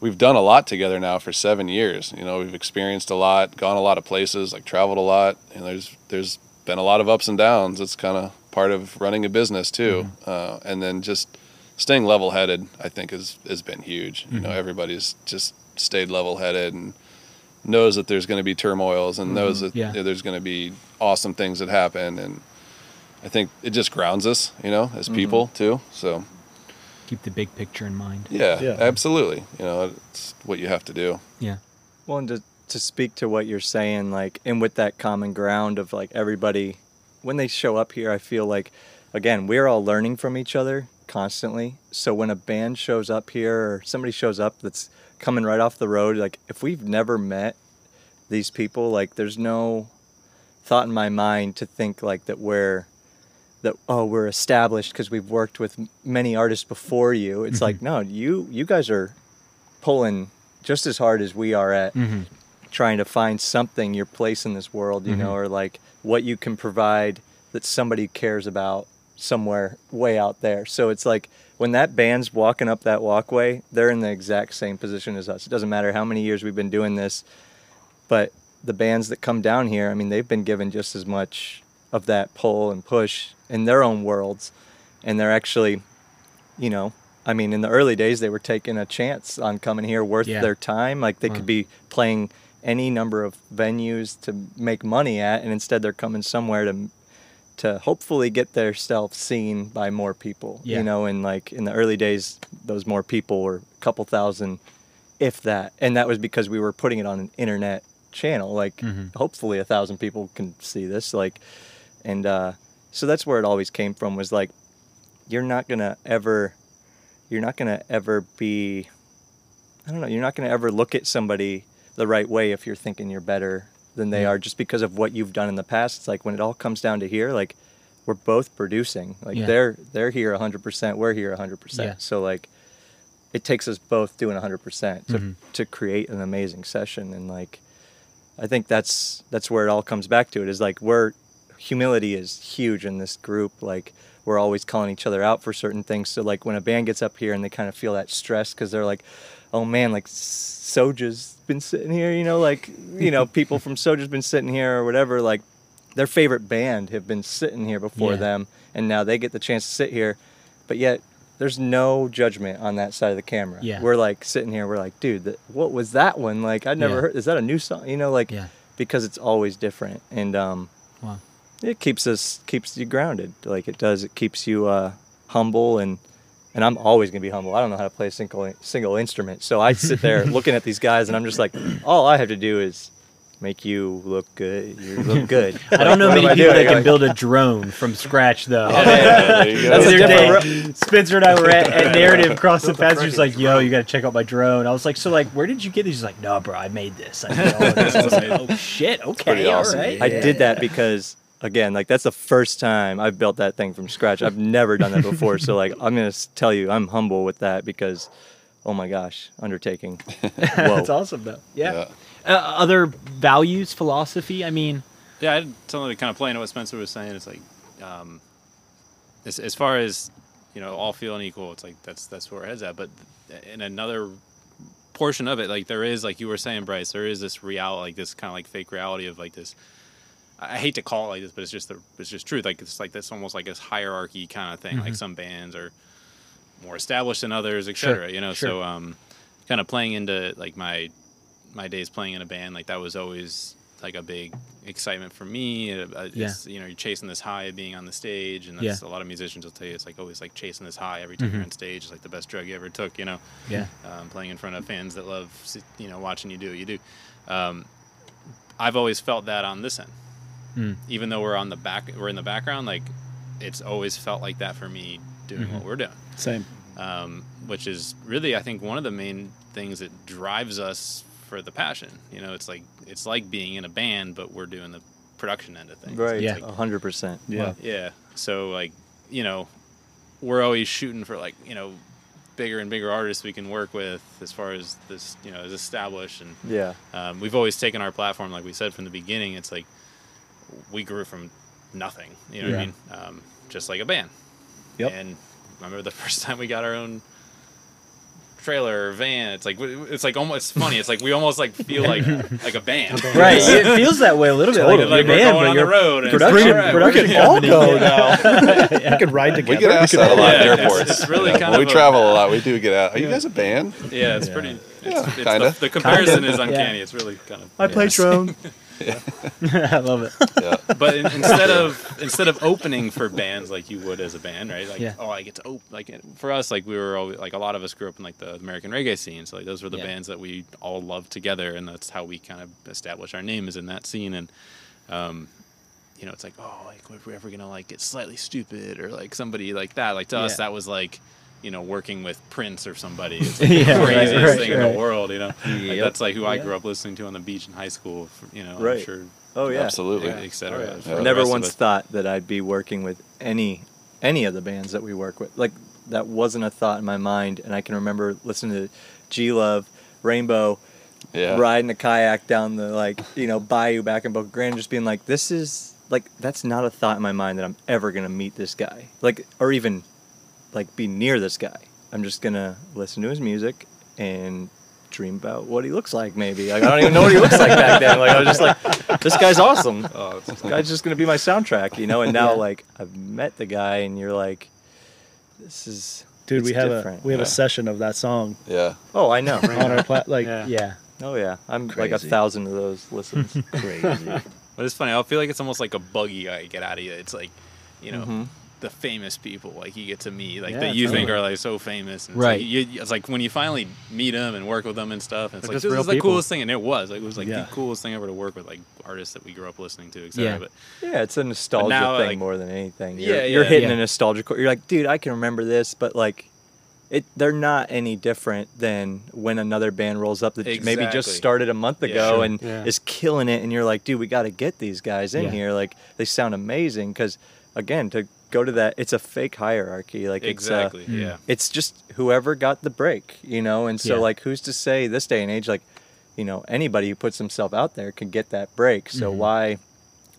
we've done a lot together now for seven years. You know, we've experienced a lot, gone a lot of places, like traveled a lot, and there's there's been a lot of ups and downs. It's kind of part of running a business too. Mm-hmm. Uh, and then just staying level headed, I think, is has been huge. You know, mm-hmm. everybody's just stayed level headed and knows that there's going to be turmoils and mm-hmm. knows that Yeah. there's going to be awesome things that happen and I think it just grounds us, you know, as mm-hmm. people too. So Keep the big picture in mind. yeah, Yeah. absolutely. You know, it's what you have to do. Yeah. Well, and to, to speak to what you're saying, like, and with that common ground of like everybody, when they show up here, I feel like, again, we're all learning from each other constantly. So when a band shows up here or somebody shows up that's coming right off the road, like, if we've never met these people, like, there's no thought in my mind to think like that we're that oh we're established because we've worked with many artists before you. It's like no you you guys are pulling just as hard as we are at Mm-hmm. trying to find something your place in this world you know or like what you can provide that somebody cares about somewhere way out there. So it's like when that band's walking up that walkway they're in the exact same position as us. It doesn't matter how many years we've been doing this but the bands that come down here i mean they've been given just as much of that pull and push in their own worlds and they're actually you know i mean in the early days they were taking a chance on coming here worth Yeah. their time like they Wow. could be playing any number of venues to make money at and instead they're coming somewhere to to hopefully get their self seen by more people Yeah. you know and like in the early days those more people were a couple thousand if that and that was because we were putting it on an internet channel like Mhm. hopefully a thousand people can see this like and uh so that's where it always came from was like you're not gonna ever you're not gonna ever be i don't know you're not gonna ever look at somebody the right way if you're thinking you're better than they Yeah. are just because of what you've done in the past it's like when it all comes down to here like we're both producing like Yeah. they're they're here 100% we're here 100% Yeah. so like it takes us both doing 100% to, Mhm. to create an amazing session and like i think that's that's where it all comes back to it is like we're humility is huge in this group. Like we're always calling each other out for certain things. So like when a band gets up here and they kind of feel that stress because they're like, oh man, like Soja's been sitting here, you know, like you know people from Soja's been sitting here or whatever. Like their favorite band have been sitting here before Yeah. them, and now they get the chance to sit here, but yet. There's no judgment on that side of the camera. Yeah. We're like sitting here. We're like, dude, what was that one? Like, I never Yeah. heard. Is that a new song? You know, like, Yeah. because it's always different and um. It keeps us keeps you grounded like it does it keeps you uh humble and and I'm always gonna be humble. I don't know how to play a single single instrument, so I sit there looking at these guys, and I'm just like, all I have to do is make you look good. You look good. I don't know What many am people doing? that can Like, build a drone from scratch though. there you go. That's the other different day, Spencer and I were at, at Narrative across the path. He was like, "Yo, you got to check out my drone." I was like, "So, like, where did you get this?" He's like, "No, bro, I made this. I made all this." I was like, "Oh shit, okay, pretty all awesome. right." I did that because again, like that's the first time I've built that thing from scratch. I've never done that before, so like I'm gonna tell you, I'm humble with that because, oh my gosh, undertaking. Whoa. That's awesome though. Yeah. Yeah. Uh, other values, philosophy. I mean, Yeah, I had something to kind of play into what Spencer was saying. It's like, um, as, as far as you know, all feeling equal. It's like that's that's where our heads at. But in another portion of it, like there is, like you were saying, Bryce, there is this reality, like this kind of like fake reality of like this. I hate to call it like this, but it's just the it's just truth. Like it's like this almost like this hierarchy kind of thing. Like some bands are more established than others, et Sure, cetera. You know, sure. so um, kind of playing into like my my days playing in a band, like that was always like a big excitement for me. Uh, uh, Yeah. you know, you're chasing this high of being on the stage, and that's a lot of musicians will tell you it's like always like chasing this high every time you're on stage. It's like the best drug you ever took. You know, yeah, um, playing in front of fans that love you know watching you do what you do. Um, I've always felt that on this end, Mm. even though we're on the back, we're in the background. Like it's always felt like that for me doing what we're doing Same. um, which is really I think one of the main things that drives us for the passion. You know, it's like it's like being in a band, but we're doing the production end of things. Right. Yeah. It's like- A hundred percent. Yeah. yeah. So like, you know, we're always shooting for like you know bigger and bigger artists we can work with as far as this you know is established and Yeah. um, we've always taken our platform like we said from the beginning it's like we grew from nothing you know what i mean um, just like a band Yep. and I remember the first time we got our own trailer or van it's like it's like almost funny it's like we almost like feel like like a band right. It feels that way a little bit. Like, Like, like we're a band, going but on the you're road and Production, like, all right, we're production all go now. We can ride together We together. get asked that a lot Yeah, it's- airports. it's really Yeah, kind of we a- travel a lot. We do get out. Are you guys a band? yeah it's pretty it's, Yeah, it's kinda. The, the comparison is uncanny it's really kind of I play drone. I love it. Yeah. but in, instead of instead of opening for bands like you would as a band, right? Like, Yeah. oh, I get to open. Like for us, like we were always, like a lot of us grew up in like the American reggae scene, so like those were the Yeah. bands that we all loved together, and that's how we kind of established our name is in that scene. And um, you know, it's like, oh, like if we're ever gonna like get Slightly Stoopid or like somebody like that, like to us, Yeah. that was like. You know, working with Prince or somebody, it's like Yeah, the craziest right, thing in the world. You know, like, that's like who I Yeah. grew up listening to on the beach in high school. You know, I'm sure, Oh yeah. Absolutely. et cetera. Oh, yeah. for Never once thought that I'd be working with any any of the bands that we work with. Like that wasn't a thought in my mind, and I can remember listening to G Love, Rainbow, Yeah. riding a kayak down the like you know bayou back in Boca Grande, just being like, this is like that's not a thought in my mind that I'm ever gonna meet this guy, like or even like be near this guy. I'm just gonna listen to his music and dream about what he looks like. Maybe like, I don't even know what he looks like back then. Like I was just like, this guy's awesome Oh, it's- guy's just gonna be my soundtrack, you know. And now Yeah. like I've met the guy, and you're like, this is Dude, we have different. a we have Yeah. a session of that song yeah. Oh, I know. on our plat. Like Yeah. Yeah. oh yeah, I'm like a thousand of those listens. crazy. But it's funny. I feel like it's almost like a buggy I get out of you. It's like, you know, Mhm. The famous people like you get to meet, like Yeah, that you think are like so famous. And it's Right. Like, you, it's like when you finally meet them and work with them and stuff. And it's They're like just this is the people. coolest thing, and it was. Like, it was like Yeah. the coolest thing ever to work with, like artists that we grew up listening to, etc. Yeah. But yeah, it's a nostalgia now, thing like- more than anything. You're, Yeah, you're hitting Yeah. a nostalgia chord. You're like, dude, I can remember this, but like. It, they're not any different than when another band rolls up that j- maybe just started a month Yeah, ago sure. and Yeah. is killing it and you're like dude we got to get these guys in Yeah. here like they sound amazing because again to go to that it's a fake hierarchy like exactly, it's uh, yeah. it's just whoever got the break, you know. And so, Yeah. like, who's to say this day and age, like, you know, anybody who puts himself out there can get that break. So Mhm. why,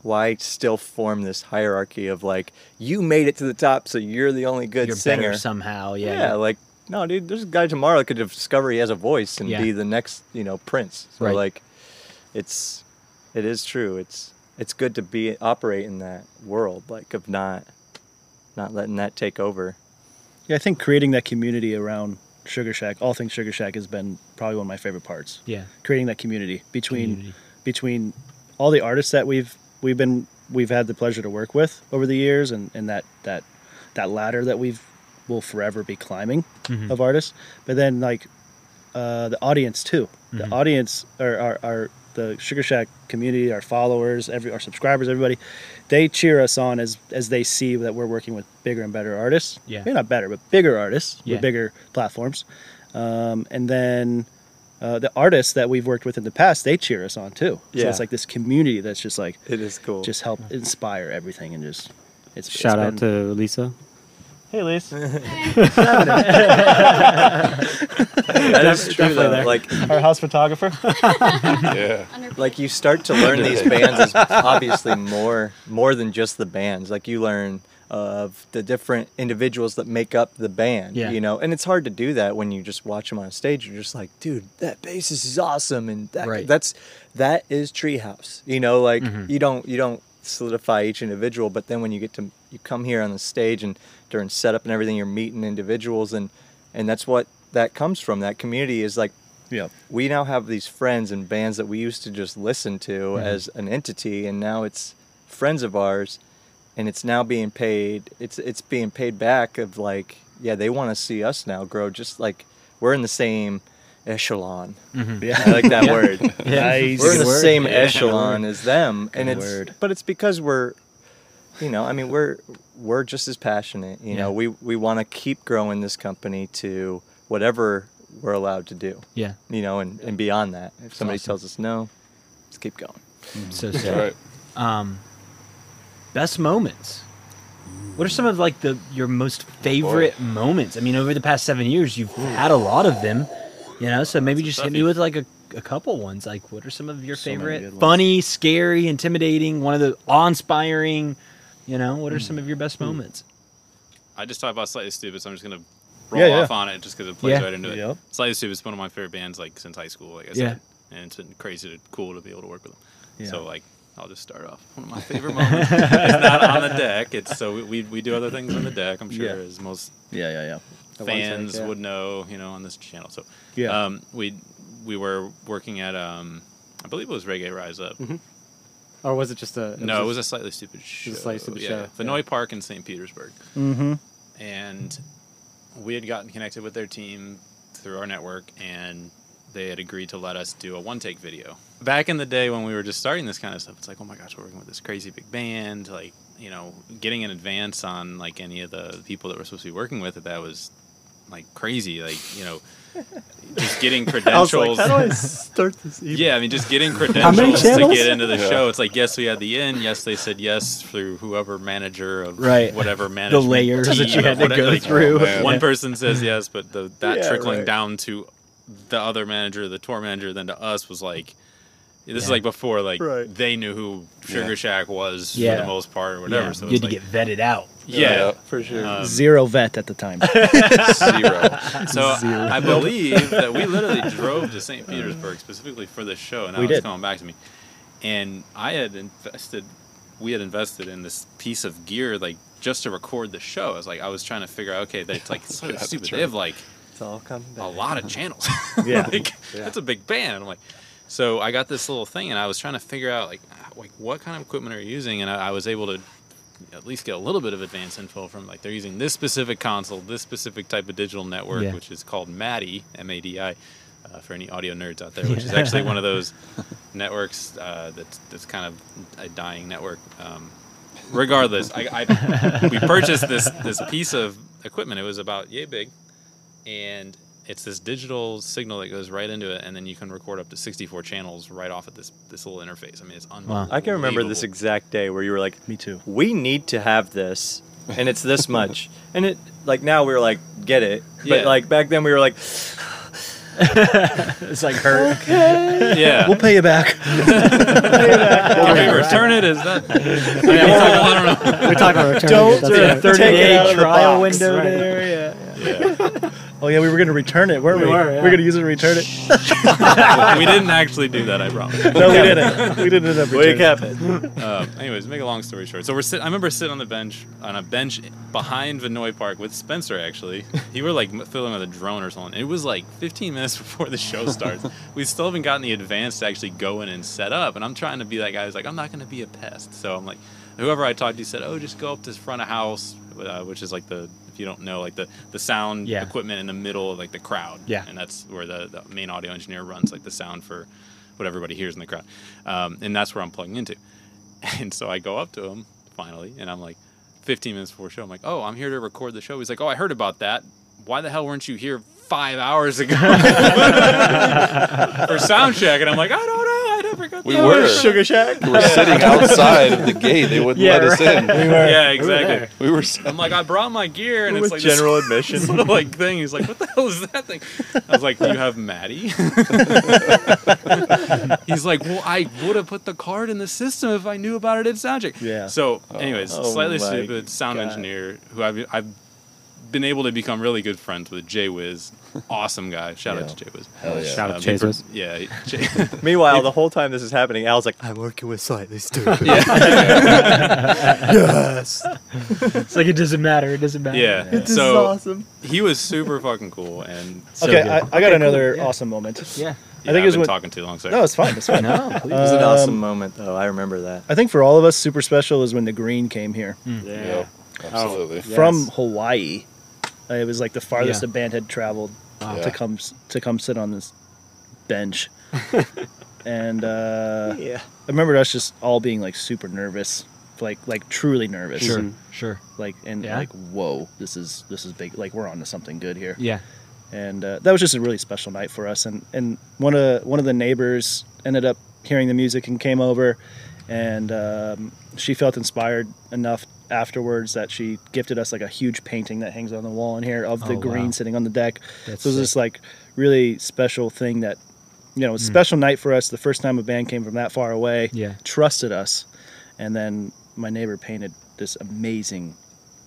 why still form this hierarchy of like you made it to the top, so you're the only good You're singer better somehow. Yeah. yeah, like no, dude. There's a guy tomorrow that could discover he has a voice and Yeah. be the next, you know, Prince. So Right. like, it's, it is true. It's it's good to be operate in that world, like of not, not letting that take over. Yeah, I think creating that community around Sugar Shack, all things Sugar Shack, has been probably one of my favorite parts. yeah. Creating that community between Community. between all the artists that we've we've been we've had the pleasure to work with over the years, and, and that that that ladder that we've will forever be climbing Mhm. of artists. But then like uh, the audience too. The Mhm. audience or our, our the Sugar Shack community, our followers, every our subscribers, everybody, they cheer us on as as they see that we're working with bigger and better artists. Yeah. maybe not better, but bigger artists Yeah. with bigger platforms. Um, and then uh, the artists that we've worked with in the past, they cheer us on too. Yeah. So it's like this community that's just like It is cool. just help inspire everything and just it's it's Shout out been- to Lisa. Hey Liz, that is true though. there. Like, our house photographer. Yeah. like you start to learn these bands is obviously more more than just the bands. Like you learn of the different individuals that make up the band. Yeah. You know, and it's hard to do that when you just watch them on stage. You're just like, dude, that bassist is awesome, and that, Right. that's that is Treehouse. You know, like Mhm. you don't you don't solidify each individual, but then when you get to you come here on the stage and during setup and everything, you're meeting individuals, and and that's what that comes from. That community is like yep. we now have these friends and bands that we used to just listen to mm-hmm. as an entity and now it's friends of ours and it's now being paid it's it's being paid back of like yeah they want to see us now grow just like we're in the same echelon Yeah. i like that word Nice. we're in the word. same Yeah. echelon as them and Good it's word. but it's because we're you know i mean we're we're just as passionate you know we we want to keep growing this company to whatever we're allowed to do Yeah. you know, and, and beyond that. If somebody awesome. tells us no, let's keep going. So That's sick. right. Um, best moments. What are some of like the your most favorite moments? I mean, over the past seven years, you've had a lot of them. You know, so maybe just hit me with like a, a couple ones. Like, what are some of your So favorite? Funny, scary, intimidating. One of the awe-inspiring. You know, what are some of your best moments? I just talked about Slightly Stoopid, so I'm just gonna roll Yeah, yeah. off on it just because it plays Yeah. right into it. Yep. Slightly Stoopid is one of my favorite bands, like since high school, like I Yeah. said, and it's been crazy to cool to be able to work with them. Yeah. So like, I'll just start off. One of my favorite moments. it's not on the deck. It's so we, we we do other things on the deck. I'm sure Yeah. as most Yeah, yeah, yeah. One take, fans yeah. would know, you know, on this channel. So Yeah. um, we we were working at um, I believe it was Reggae Rise Up. Or was it just a? No, it was a Slightly Stoopid show. Slightly Stoopid yeah, show, Vinoy Park in St. Petersburg, mm-hmm. and we had gotten connected with their team through our network, and they had agreed to let us do a one-take video. Back in the day when we were just starting this kind of stuff, it's like, oh my gosh, we're working with this crazy big band. Like, you know, getting in advance on like any of the people that we're supposed to be working with, that was like crazy. Like, you know, just getting credentials. How do I start this? Yeah, I mean, just getting credentials to get into the Yeah. show. It's like, yes, we had the in. Yes, they said yes through whoever manager of Right. whatever manager. The layers that you had to whatever- go like, through. Oh, man. One Yeah. person says yes, but the, that Yeah, trickling right. down to the other manager, the tour manager, then to us was like. This is like before, like Right. they knew who Sugar Yeah. Shack was Yeah. for the most part, or whatever. Yeah, So you had to like, get vetted out. Yeah, for sure. Um, Zero vet at the time. Zero. So I believe that we literally drove to St. Petersburg specifically for this show, and now We it's did. coming back to me. And I had invested, we had invested in this piece of gear like just to record the show. I was like, I was trying to figure out, okay, that's like so Yeah, stupid. right. They have like It's all coming back. a lot of channels. Yeah. like, that's a big band. And I'm like, so I got this little thing, and I was trying to figure out like, like what kind of equipment are you using, and I, I was able to at least get a little bit of advance info from like they're using this specific console, this specific type of digital network, Yeah. which is called MADI, M-A-D-I. Uh, for any audio nerds out there, which is actually one of those networks uh, that's that's kind of a dying network. Um, regardless, I, I we purchased this this piece of equipment. It was about yay big, and it's this digital signal that goes right into it, and then you can record up to 64 channels right off of this this little interface. I mean, it's unbelievable. I can remember this exact day where you were like, Me too. we need to have this and it's this much and it like now we were like get it but Yeah. like back then we were like It's like hurt. yeah. We'll pay you back. Give me return it? Is that? I don't know. we talked about returning Don't it. That's right. Thirty Take it day out of the trial box. window Right. there. Yeah. Yeah. Oh yeah, we were gonna return it, weren't we? We were, We yeah. are gonna use it and return it. we didn't actually do that. I promise. No, we didn't. We didn't end up We kept it. Um, anyways, make a long story short. So we're sit- I remember sitting on the bench on a bench behind Vinoy Park with Spencer. Actually, he were like filming with a drone or something. It was like 15 minutes before the show starts. we still haven't gotten the advance to actually go in and set up. And I'm trying to be that guy who's like, I'm not going to be a pest. So I'm like, whoever I talked to said, oh, just go up to the front of house, uh, which is like the if you don't know, like the the sound Yeah. equipment in the middle of like the crowd. Yeah. and that's where the, the main audio engineer runs like the sound for what everybody hears in the crowd. Um, and that's where I'm plugging into. And so I go up to him finally, and I'm like, 15 minutes before show, I'm like, oh, I'm here to record the show. He's like, oh, I heard about that. Why the hell weren't you here five hours ago for sound check? And I'm like, I don't know. I never got We the were. Sugar Shack. We were sitting outside of the gate. They wouldn't Yeah, let us in. Yeah, exactly. We were. I'm like, I brought my gear, and With it's like this general admission. sort of like thing. He's like, "What the hell is that thing?" I was like, "Do you have MADI?" He's like, "Well, I would have put the card in the system if I knew about it in soundcheck." Yeah. So, oh anyways, Oh slightly my stupid sound God. engineer who I've I've been able to become really good friends with. Jay Wiz, awesome guy. Shout out to Jay Wiz. Hell yeah. Shout out Um, to he Chase Wiz. Yeah, Jay, Meanwhile, the whole time this is happening, Al's like, I'm working with Slightly Stoopid. Yes. It's like it doesn't matter. It doesn't matter. yeah. This is So awesome. he was super fucking cool, and So okay. I, I got another awesome moment. Yeah. yeah, I think I've it was been when- talking too long. Sorry. No, it's fine. It's fine. No. It was an Um, awesome moment, though. I remember that. I think for all of us, super special is when the Green came here Yeah, absolutely. Yes. from Hawaii. Uh, It was like the farthest Yeah. a band had traveled Wow. to Yeah. come to come sit on this bench. and uh, Yeah. I remember us just all being like super nervous, like like truly nervous. Sure. Mhm. Sure. Like and Yeah. like whoa, this is this is big. Like we're on to something good here. Yeah. and uh, that was just a really special night for us. And and one of one of the neighbors ended up hearing the music and came over, and um, she felt inspired enough afterwards that she gifted us like a huge painting that hangs on the wall in here of the Oh, green wow. sitting on the deck. That's so it was sick. this like really special thing that you know, it was a mm. special night for us. The first time a band came from that far away, Yeah. trusted us, and then my neighbor painted this amazing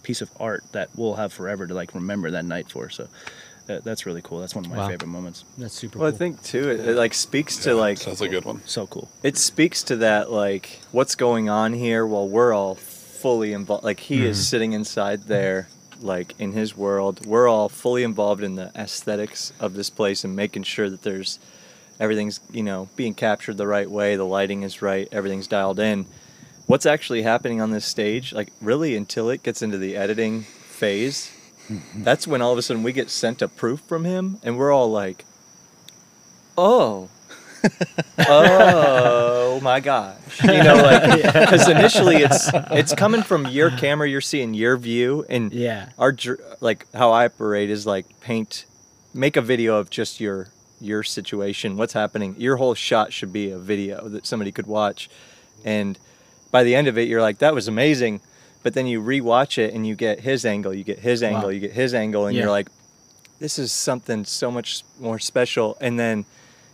piece of art that we'll have forever to like remember that night for. So that, that's really cool. That's one of my Wow. favorite moments. That's super Well, I think too, it, it like speaks to like Sounds like a good one. So cool. it speaks to that like what's going on here while we're all fully involved. Like he is mm-hmm. sitting inside there, like in his world. We're all fully involved in the aesthetics of this place and making sure that there's everything's you know being captured the right way. The lighting is right. Everything's dialed in. What's actually happening on this stage? Like really, until it gets into the editing phase, mm-hmm. that's when all of a sudden we get sent a proof from him, and we're all like, "Oh." Oh my gosh you know like because initially it's it's coming from your camera you're seeing your view and Yeah. our like how i operate is like paint make a video of just your your situation what's happening your whole shot should be a video that somebody could watch and by the end of it you're like that was amazing but then you rewatch it and you get his angle you get his angle Wow. you get his angle and Yeah. you're like this is something so much more special and then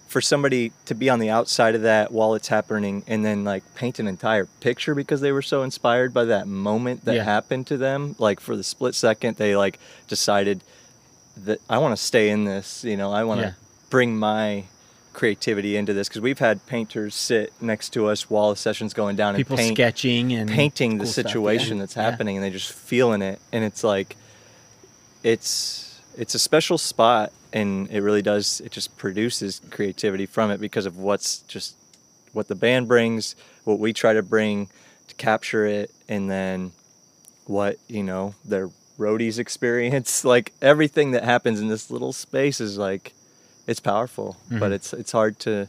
for somebody to be on the outside of that while it's happening and then like paint an entire picture because they were so inspired by that moment that Yeah. happened to them like for the split second they like decided that i want to stay in this you know i want to Yeah. bring my creativity into this because we've had painters sit next to us while the session's going down People and paint sketching and painting the cool yeah. situation that's Yeah. happening and they just feeling it and it's like it's it's a special spot and it really does it just produces creativity from it because of what's just what the band brings what we try to bring to capture it and then what you know their roadies experience like everything that happens in this little space is like it's powerful but Mhm. it's it's hard to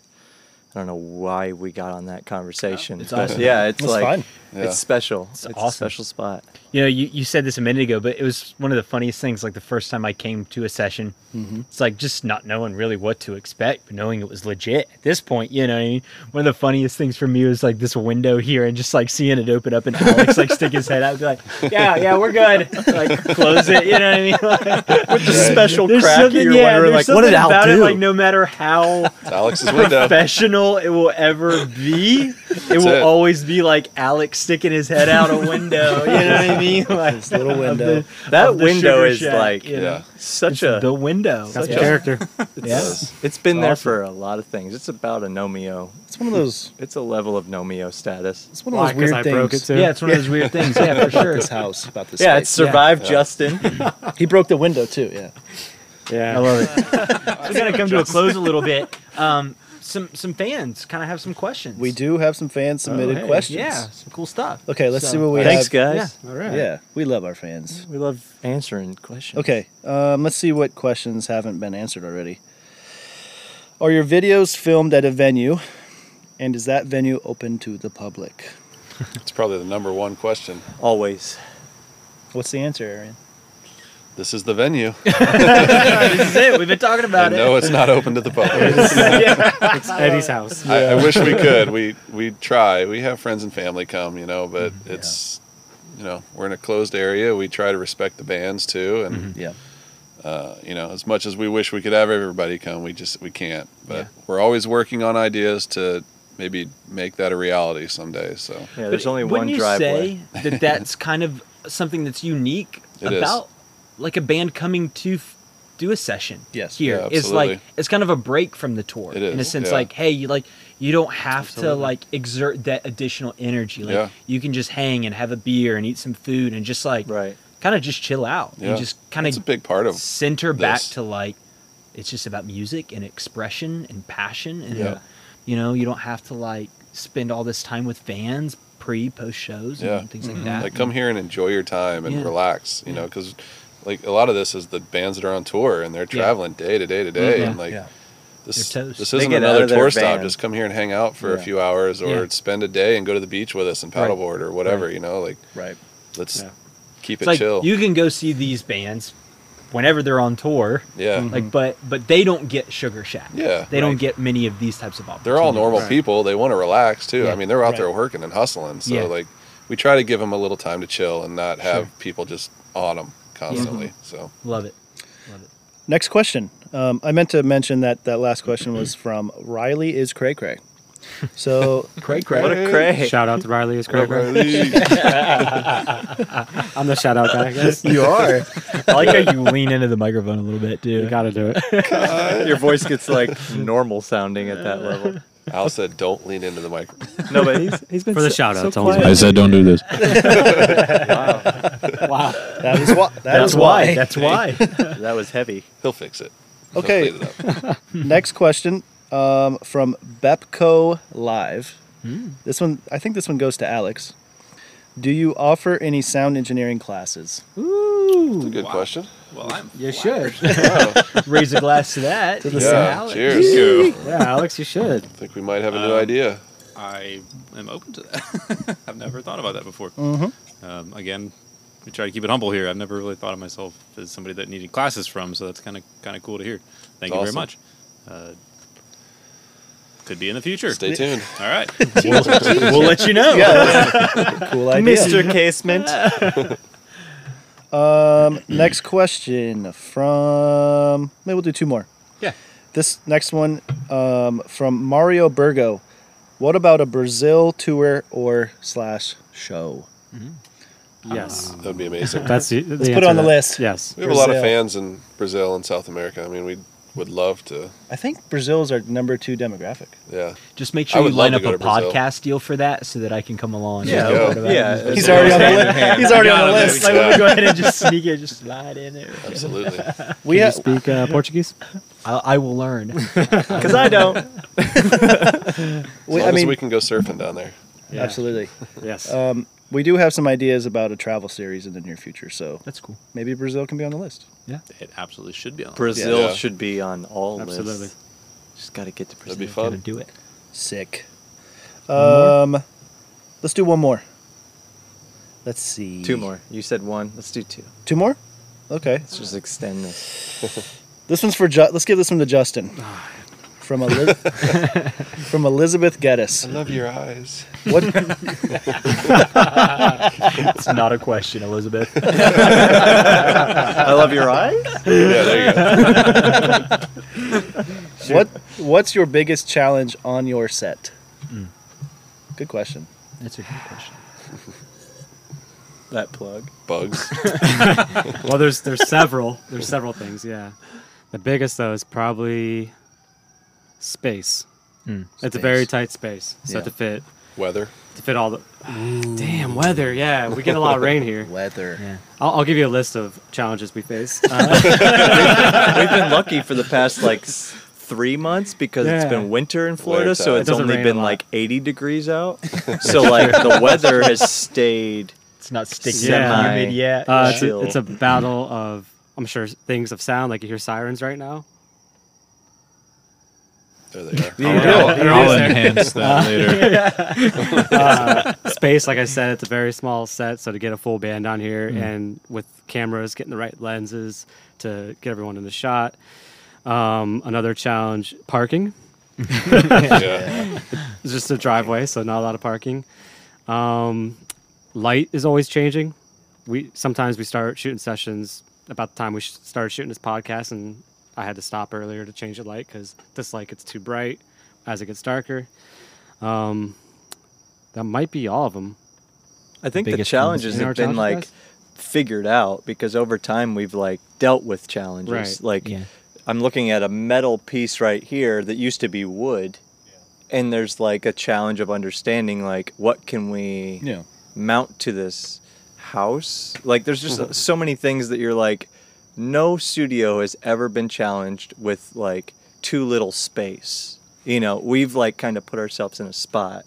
I don't know why we got on that conversation. It's awesome. yeah, it's That's like fine. Yeah. it's special. It's It's, awesome. a special spot. You know, you, you said this a minute ago, but it was one of the funniest things. Like the first time I came to a session, Mm-hmm. it's like just not knowing really what to expect, but knowing it was legit at this point. You know, what I mean? one of the funniest things for me was like this window here and just like seeing it open up and Alex like stick his head out and be like, "Yeah, yeah, we're good." Like close it. You know what I mean? Like, With the special there's crack, something, you're yeah, wondering like, what did something Al about do? It, like no matter how It's Alex's window. professional original it will ever be. It will it. always be like Alex sticking his head out a window. You know what I mean? Like This little window. the- That window is Shack, like you know? Yeah. such It's a. the window. That's Yeah. character. Yeah. It's been there awesome. for a lot of things. It's about a Nomeo. It's one of those. It's a level of Nomeo status. It's one of those Because weird I things. broke it too. Yeah, it's one of those weird things. Yeah, for sure. this house, about this. Yeah, space. it's survived Justin. He broke the window too. Yeah. Yeah. I love it. We're gonna come to a close a little bit. Um, some some fans kind of have some questions. We do have some fan submitted Oh, hey. questions. Yeah, some cool stuff. Okay, let's So- see what we Thanks, have. Thanks, guys. All right. Yeah, we love our fans. We love answering questions. Okay, um, let's see what questions haven't been answered already. Are your videos filmed at a venue, and is that venue open to the public? It's probably the number one question. Always. What's the answer, Arian? This is the venue. this is it. We've been talking about And it. no, it's not open to the public. It's Eddie's house. I, I wish we could. We we try. We have friends and family come, you know, but it's you know we're in a closed area. We try to respect the bands too, and Yeah. uh, you know as much as we wish we could have everybody come, we just we can't. But Yeah. we're always working on ideas to maybe make that a reality someday. So Yeah, there's But only wouldn't one you driveway. say that that's kind of something that's unique It is. Like a band coming to f- do a session Yes. here? Yeah, It's like it's kind of a break from the tour It in a sense. yeah. Like, hey, you like you don't have to like exert that additional energy. Like Yeah. you can just hang and have a beer and eat some food and just like Right. kind of just chill out and just kind it's a big part of center back to like it's just about music and expression and passion and Yeah. you know you don't have to like spend all this time with fans pre post shows Yeah. and things like mm-hmm. that like come here and enjoy your time and relax you know because like a lot of this is the bands that are on tour and they're Yeah. traveling day to day to day Mhm. and like Yeah. this, this isn't another tour stop van. just come here and hang out for Yeah. a few hours or Yeah. spend a day and go to the beach with us and Right. paddleboard or whatever you know like Right. let's Yeah. keep it's it like chill you can go see these bands whenever they're on tour yeah like but but they don't get sugar shack Yeah. they don't get many of these types of opportunities they're all normal Right. people they want to relax too Yeah. i mean they're out Right. there working and hustling so Yeah. like we try to give them a little time to chill and not have people just on them constantly so love it love it Next question. Um, I meant to mention that that last question was from Riley is cray cray. So cray cray What a cray. Shout out to Riley. is great. Riley. I'm the shout out guy, I guess. you are i like how you lean into the microphone a little bit dude. You gotta do it. Your voice gets like normal sounding at that level. Al said don't lean into the microphone No, but he's he's been For the so- shout so outs, always quiet. I said don't do this. wow. Wow! that is why. that's why that's why That was heavy. he'll fix it Okay. it. Next question um, from Bepco Live. This one, I think this one goes to Alex. Do you offer any sound engineering classes? Ooh, That's a good question Well, I'm You should. raise a glass to that To the Yeah, sound. Alex. cheers Yeah, Alex, you should. I think we might have a new Um, idea. I am open to that. I've never thought about that before. Mm-hmm. Um, again, we try to keep it humble here. I've never really thought of myself as somebody that needed classes from, so that's kind of kind of cool to hear. Thank you Awesome. very much. Uh, could be in the future. Stay tuned. All right. we'll let you know Cool idea. Mr. Casement. Um, next question from maybe we'll do two more. Yeah. This next one um, from Mario Burgo. What about a Brazil tour or slash show? Yes. That would be amazing. That's the, the Let's put it on the that. list. Yes. we have a lot of fans in Brazil and South America. I mean, we would love to. I think Brazil is our number two demographic. Yeah. Just make sure you line up a to Brazil. podcast deal for that so that I can come along. and Yeah, talk go. about Yeah, it. He's already on the list. He's already on the list. Like, let me go ahead and just sneak it, just slide in there. Absolutely. We Can you have, speak uh, Portuguese? I, I will learn. Because I don't. As long I as mean, we can go surfing down there. Yeah. absolutely. Yes. Um, we do have some ideas about a travel series in the near future, so That's cool. maybe Brazil can be on the list. Yeah, it absolutely should be on. the Brazil Yeah. should be on all Absolutely. lists. Absolutely. Just got to get to Brazil. That'd be fun. Gotta do it. Sick. Um, let's do one more. Let's see. Two more. You said one. Let's do two. Two more. Okay. Let's just extend this. This one's for. Ju- let's give this one to Justin. From Eli- from Elizabeth Geddes. I love your eyes. What It's not a question, Elizabeth. I love your eyes. Yeah, there you go. What What's your biggest challenge on your set? Hmm. Good question. That's a good question. That plug. Bugs. Well, there's there's several. There's several things. Yeah, the biggest though is probably space. It's a very tight space, so Yeah. to fit Weather. to fit all the damn weather. Yeah, we get a lot of rain here. Weather. Yeah. I'll, I'll give you a list of challenges we face. Uh, We've been lucky for the past like s- three months because it's Yeah. been winter in Florida, so time. it's It doesn't only rain a been lot. like 80 degrees out. so like the weather has stayed. It's not sticky Yeah. humid yet. uh, it's, a, Chill. it's a battle of I'm sure things of sound like you hear sirens right now. There they are. You do. I'll, You I'll do. enhance that later. uh, space, like I said, it's a very small set, so to get a full band on here Mm. and with cameras, getting the right lenses to get everyone in the shot. Um, another challenge: parking. yeah. It's just a driveway, so not a lot of parking. Um, light is always changing. We sometimes we start shooting sessions about the time we started shooting this podcast, and I had to stop earlier to change the light because this light gets too bright as it gets darker. Um, that might be all of them. I think the Biggest challenges have other been like guys? figured out because over time we've like dealt with challenges. Right. Like Yeah. I'm looking at a metal piece right here that used to be wood. And there's like a challenge of understanding like what can we Yeah. mount to this house. Like there's just so many things that you're like no studio has ever been challenged with like too little space. You know, we've like kind of put ourselves in a spot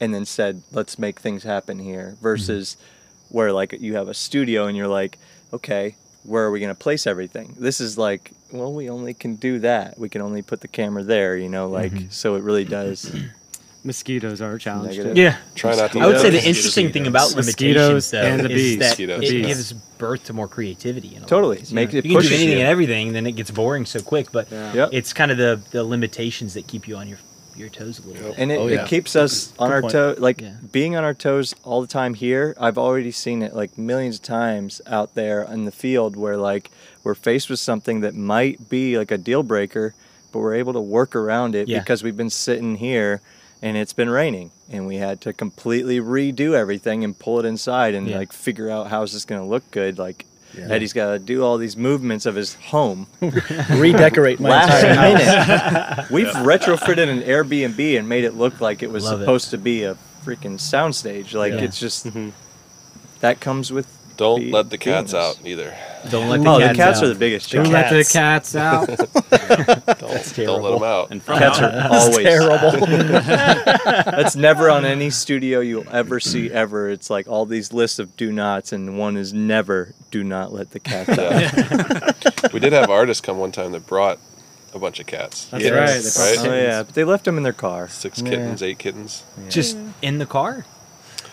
and then said, let's make things happen here mm-hmm. versus where like you have a studio and you're like, okay, where are we going to place everything? This is like, well, we only can do that. We can only put the camera there, you know, like, mm-hmm. so it really does. Mosquitoes are a challenge. Negative. too. Yeah. Try not to. I would say the it- interesting thing about Mosquitoes limitations, though, and the is bees. that Mosquitoes, it yeah. gives birth to more creativity. In a Totally. ways, Make you know? it you can do pushes anything you. and everything, then it gets boring so quick. But Yep. it's kind of the the limitations that keep you on your your toes a little Yep. bit. and it, Oh, yeah. it keeps us on Good our point. toes like Yeah. being on our toes all the time here i've already seen it like millions of times out there in the field where like we're faced with something that might be like a deal breaker but we're able to work around it Yeah. because we've been sitting here and it's been raining and we had to completely redo everything and pull it inside and Yeah. like figure out how's this going to look good like eddie's got to do all these movements of his home Redecorate my last minute. We've retrofitted an Airbnb and made it look like it was Love it. supposed to be a freaking soundstage. Like Yeah. it's just mm-hmm. that comes with. Don't be- let the cats doing out either. Don't let oh, the cats out. Oh, cats the cats out. are the biggest Don't challenge. let the cats out. Don't, don't let terrible. them out. And from Cats are always Terrible. That's never on any studio you'll ever see ever. It's like all these lists of do nots, and one is never do not let the cats out. Yeah. we did have artists come one time that brought a bunch of cats. That's Yes. right. They Right? Oh yeah, but they left them in their car. Six Yeah. kittens, eight kittens. Just in the car.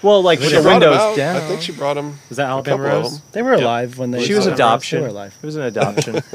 Well, like with She the brought 'em windows out. down. I think she brought them. Was that Alabama Rose? They were alive when they. She was adoption. They were alive. It was an adoption.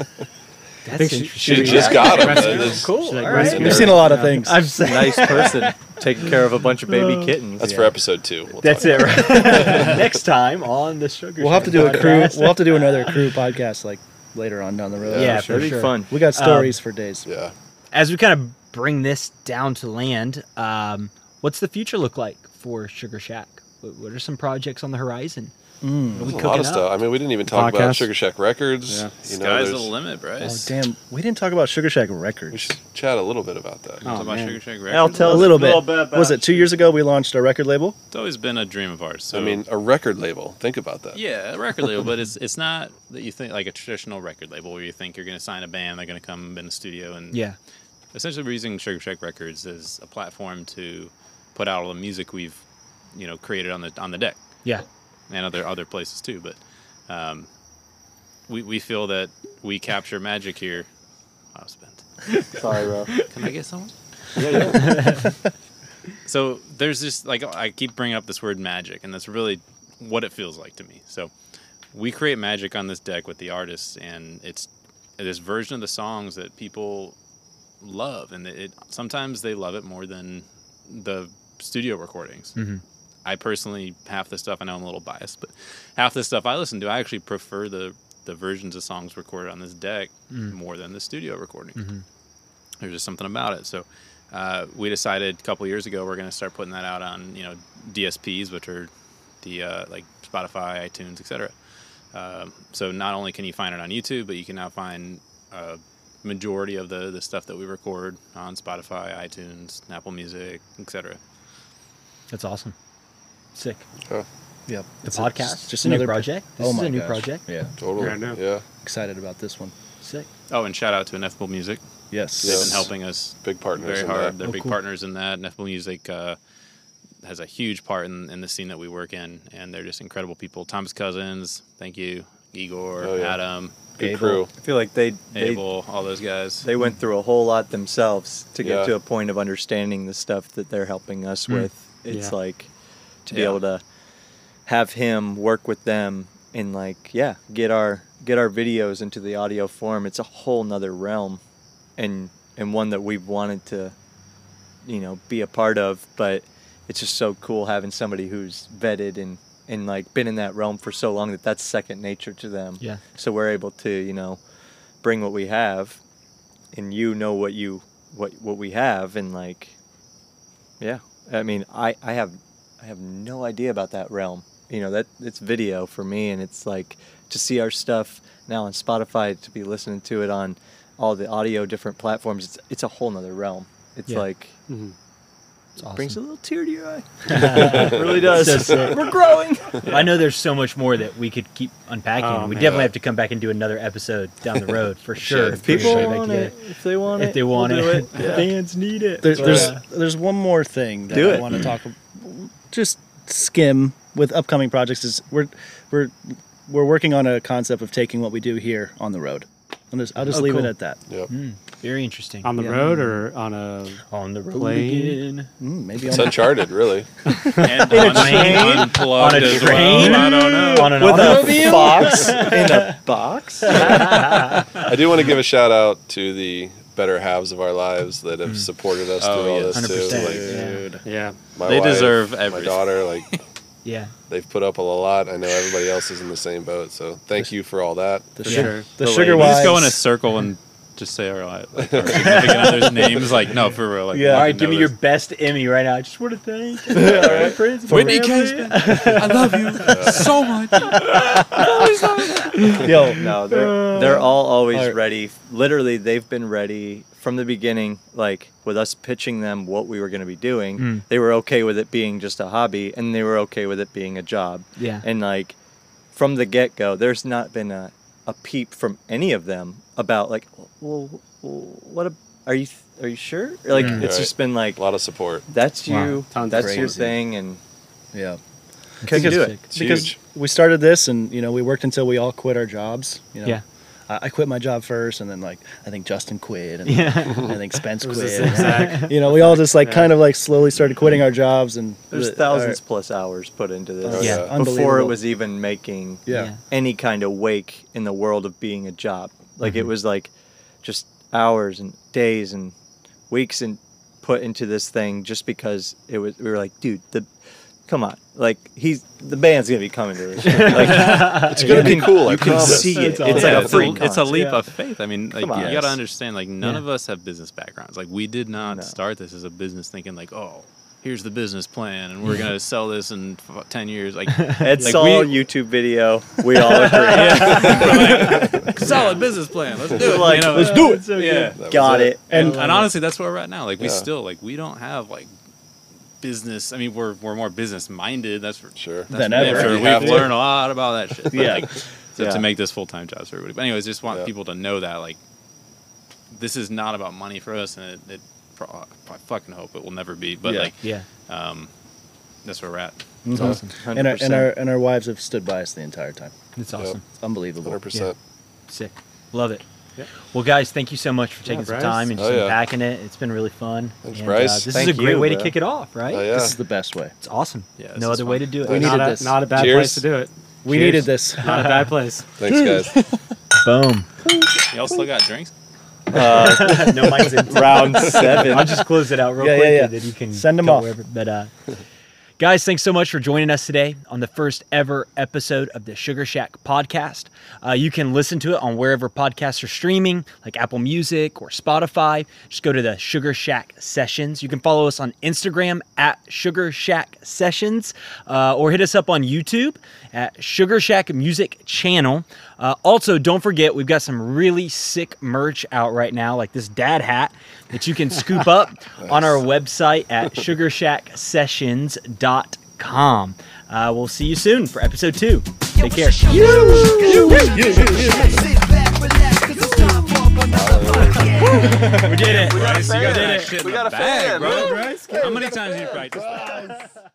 That's think she- She just got them. Rescue. cool. She's like, all rescue. right. We've seen a lot of things. I'm saying nice person taking care of a bunch of baby kittens. That's for episode two. We'll that's it. Right? Next time on the sugar. We'll have to Shack do a crew. We'll have to do another crew podcast like later on down the road. Yeah, That'd for be sure. fun. we got stories for days. Yeah. As we kind of bring this down to land, um, what's the future look like for Sugar Shack? What, what are some projects on the horizon? What are we a lot cooking of stuff. I mean, we didn't even talk about Sugar Shack Records. Yeah. You know, sky's the there's- limit, Oh Bryce. damn, we didn't talk about Sugar Shack We Records. should chat a little bit about that. Oh, Talk about. Oh, Sugar Shack Records? I'll tell A us little a bit. little bit about Was it two years ago we launched a record label? It's always been a dream of ours. So I mean, a record label. Think about that. Yeah, a record label, but it's it's not that you think like a traditional record label where you think you're going to sign a band, they're going to come in the studio, and Yeah. essentially we're using Sugar Shack Records as a platform to put out all the music we've you know created on the on the deck Yeah. and other other places too. But um, we we feel that we capture magic here. I was spent. Sorry, bro. Can I get someone? Yeah, yeah. so there's just like I keep bringing up this word magic, and that's really what it feels like to me. So we create magic on this deck with the artists, and it's this version of the songs that people love, and it sometimes they love it more than the studio recordings. Mhm. I personally half the stuff I know I'm a little biased, but half the stuff I listen to, I actually prefer the the versions of songs recorded on this deck more than the studio recordings. there's just something about it. So uh, we decided a couple years ago we're going to start putting that out on you know DSPs, which are the uh, like Spotify, iTunes, etc. Um, so not only can you find it on YouTube, but you can now find a majority of the the stuff that we record on Spotify, iTunes, Apple Music, etc. That's awesome. Sick. Yep. The It's a- podcast, just, just a new another project. This oh is my a new gosh. project. Yeah, Totally. Yeah, I know. Yeah. excited about this one. Sick. Oh, and shout out to Ineffable Music. Yes, They've Yes. been helping us Big partners very in hard. that. They're Oh, big cool. partners in that. Ineffable Music uh, has a huge part in, in the scene that we work in, and they're just incredible people. Thomas Cousins, thank you, Igor, Oh, yeah. Adam, Good Abel. crew. I feel like they they, Abel, all those guys. they went through a whole lot themselves to get Yeah. to a point of understanding the stuff that they're helping us Mm. with. It's Yeah. like to be Yeah. able to have him work with them and like yeah get our get our videos into the audio form. It's a whole nother realm, and and one that we've wanted to you know be a part of, but it's just so cool having somebody who's vetted and and like been in that realm for so long that that's second nature to them Yeah. so we're able to you know bring what we have and you know what you what what we have and like yeah i mean i i have i have no idea about that realm you know that it's video for me and it's like to see our stuff now on spotify to be listening to it on all the audio different platforms it's it's a whole nother realm it's Yeah. like Mhm. It's awesome. brings a little tear to your eye it really does So we're growing I know there's so much more that we could keep unpacking. Oh, we man. definitely have to come back and do another episode down the road for sure. if for people sure, want it if they want if it if they want we'll it, do it. Yeah. fans need it. There, there's uh, there's one more thing that Do I want to talk. ab- Just skim with upcoming projects. Is we're we're we're working on a concept of taking what we do here on the road. And just, I'll just Oh, leave cool. it at that. Yep. mm, very interesting. On the Yeah. road or on a on the road plane? again. Mm, maybe It's uncharted, really. and In a train? On a train? well. I don't know. On an with automobile? a fox in a box I do want to give a shout out to the better halves of our lives that have mm. supported us Oh, through all yes. this 100%. too. Like Dude. Yeah. my They wife, deserve my daughter. Like Yeah. they've put up a lot. I know everybody else is in the same boat. So thank you for all that. The, For su- sure. the The sugar ladies. We just go in a wives. circle and just say our, like, our significant other's names. Like, no, for real. Like, Yeah. All we right, give know me your best Emmy right now. I just want to thank my friends, and Whitney family. I love you so much. Yo, No, they're they're all always Alright. ready. Literally, they've been ready from the beginning. Like with us pitching them what we were going to be doing, Mm. they were okay with it being just a hobby, and they were okay with it being a job. Yeah. And like from the get go, there's not been a, a peep from any of them about like, well, well what a, are you are you sure? Like Mm. it's Right. just been like A lot of support. that's you, Tons that's your thing, and yeah. couldn't Because- do it. It's because huge. we started this and you know we worked until we all quit our jobs you know Yeah. I, I quit my job first and then like i think justin quit and Yeah. i think spence quit the exact- you know we all just like Yeah. kind of like slowly started quitting our jobs and There's the- thousands our- plus hours put into this. Oh, Yeah. yeah, Before it was even making yeah, Yeah. any kind of wake in the world of being a job. Like it Mhm. was like just hours and days and weeks and put into this thing just because it was we were like, dude, the come on. Like he's the band's gonna be coming to this. shit. Like It's gonna be can- cool. I You can promise. see it. That's It's awesome. like Yeah, a it's, free it's a leap Yeah. of faith. I mean, like Come on. you got to Yes. understand, like none Yeah. of us have business backgrounds. Like we did not No. start this as a business thinking like, oh, here's the business plan, and we're gonna sell this in f- ten years. Like, Ed like, saw we- YouTube video. We all agree. solid business plan. Let's do it. like, you know? let's do it. So Yeah. That was Got it. And, And- and honestly, that's where we're at now. Like we Yeah. still like we don't have like business. I mean, we're we're more business minded. That's for Sure. that's Than for ever. sure. We've have to. learned a lot about that shit. Yeah. Like, so Yeah. to make this full time jobs for everybody. But anyways, just want Yeah. people to know that like this is not about money for us, and it, it I fucking hope it will never be. But Yeah. like, Yeah. um, that's where we're at. It's Mhm. awesome. and our, and our and our wives have stood by us the entire time It's Yep. awesome. it's unbelievable 100%. Sick. Love it. Yeah. Well, guys, thank you so much for taking some time and just Oh, yeah. unpacking it. It's been really fun. Thanks, And, Bryce. Uh, this Thank is a great you, way to kick it off, right? Oh, yeah. this is the best way It's awesome. Yeah, no other fun. way to do it. We not needed a, this. Not a bad Cheers. place to do it. we Cheers. needed this Not a bad place. Thanks, guys. Boom. Y'all still got drinks? Uh, no, mine's in round seven. I'll just close it out real Yeah, quick yeah, yeah. and then you can send them off. wherever. But uh, Guys, thanks so much for joining us today on the first ever episode of the Sugar Shack podcast. Uh, you can listen to it on wherever podcasts are streaming, like Apple Music or Spotify. Just go to the Sugar Shack Sessions. You can follow us on Instagram at Sugar Shack Sessions uh, or hit us up on YouTube at Sugar Shack Music Channel. Uh, also, don't forget, we've got some really sick merch out right now, like this dad hat that you can scoop up on our website at sugarshacksessions.com. Uh, we'll see you soon for episode two. Take care. Sit back, relax, 'cause it's time for another podcast. We did it. Bryce, you got did that it. shit in We the got a bag, fan, bro. man. How many times have you practiced that?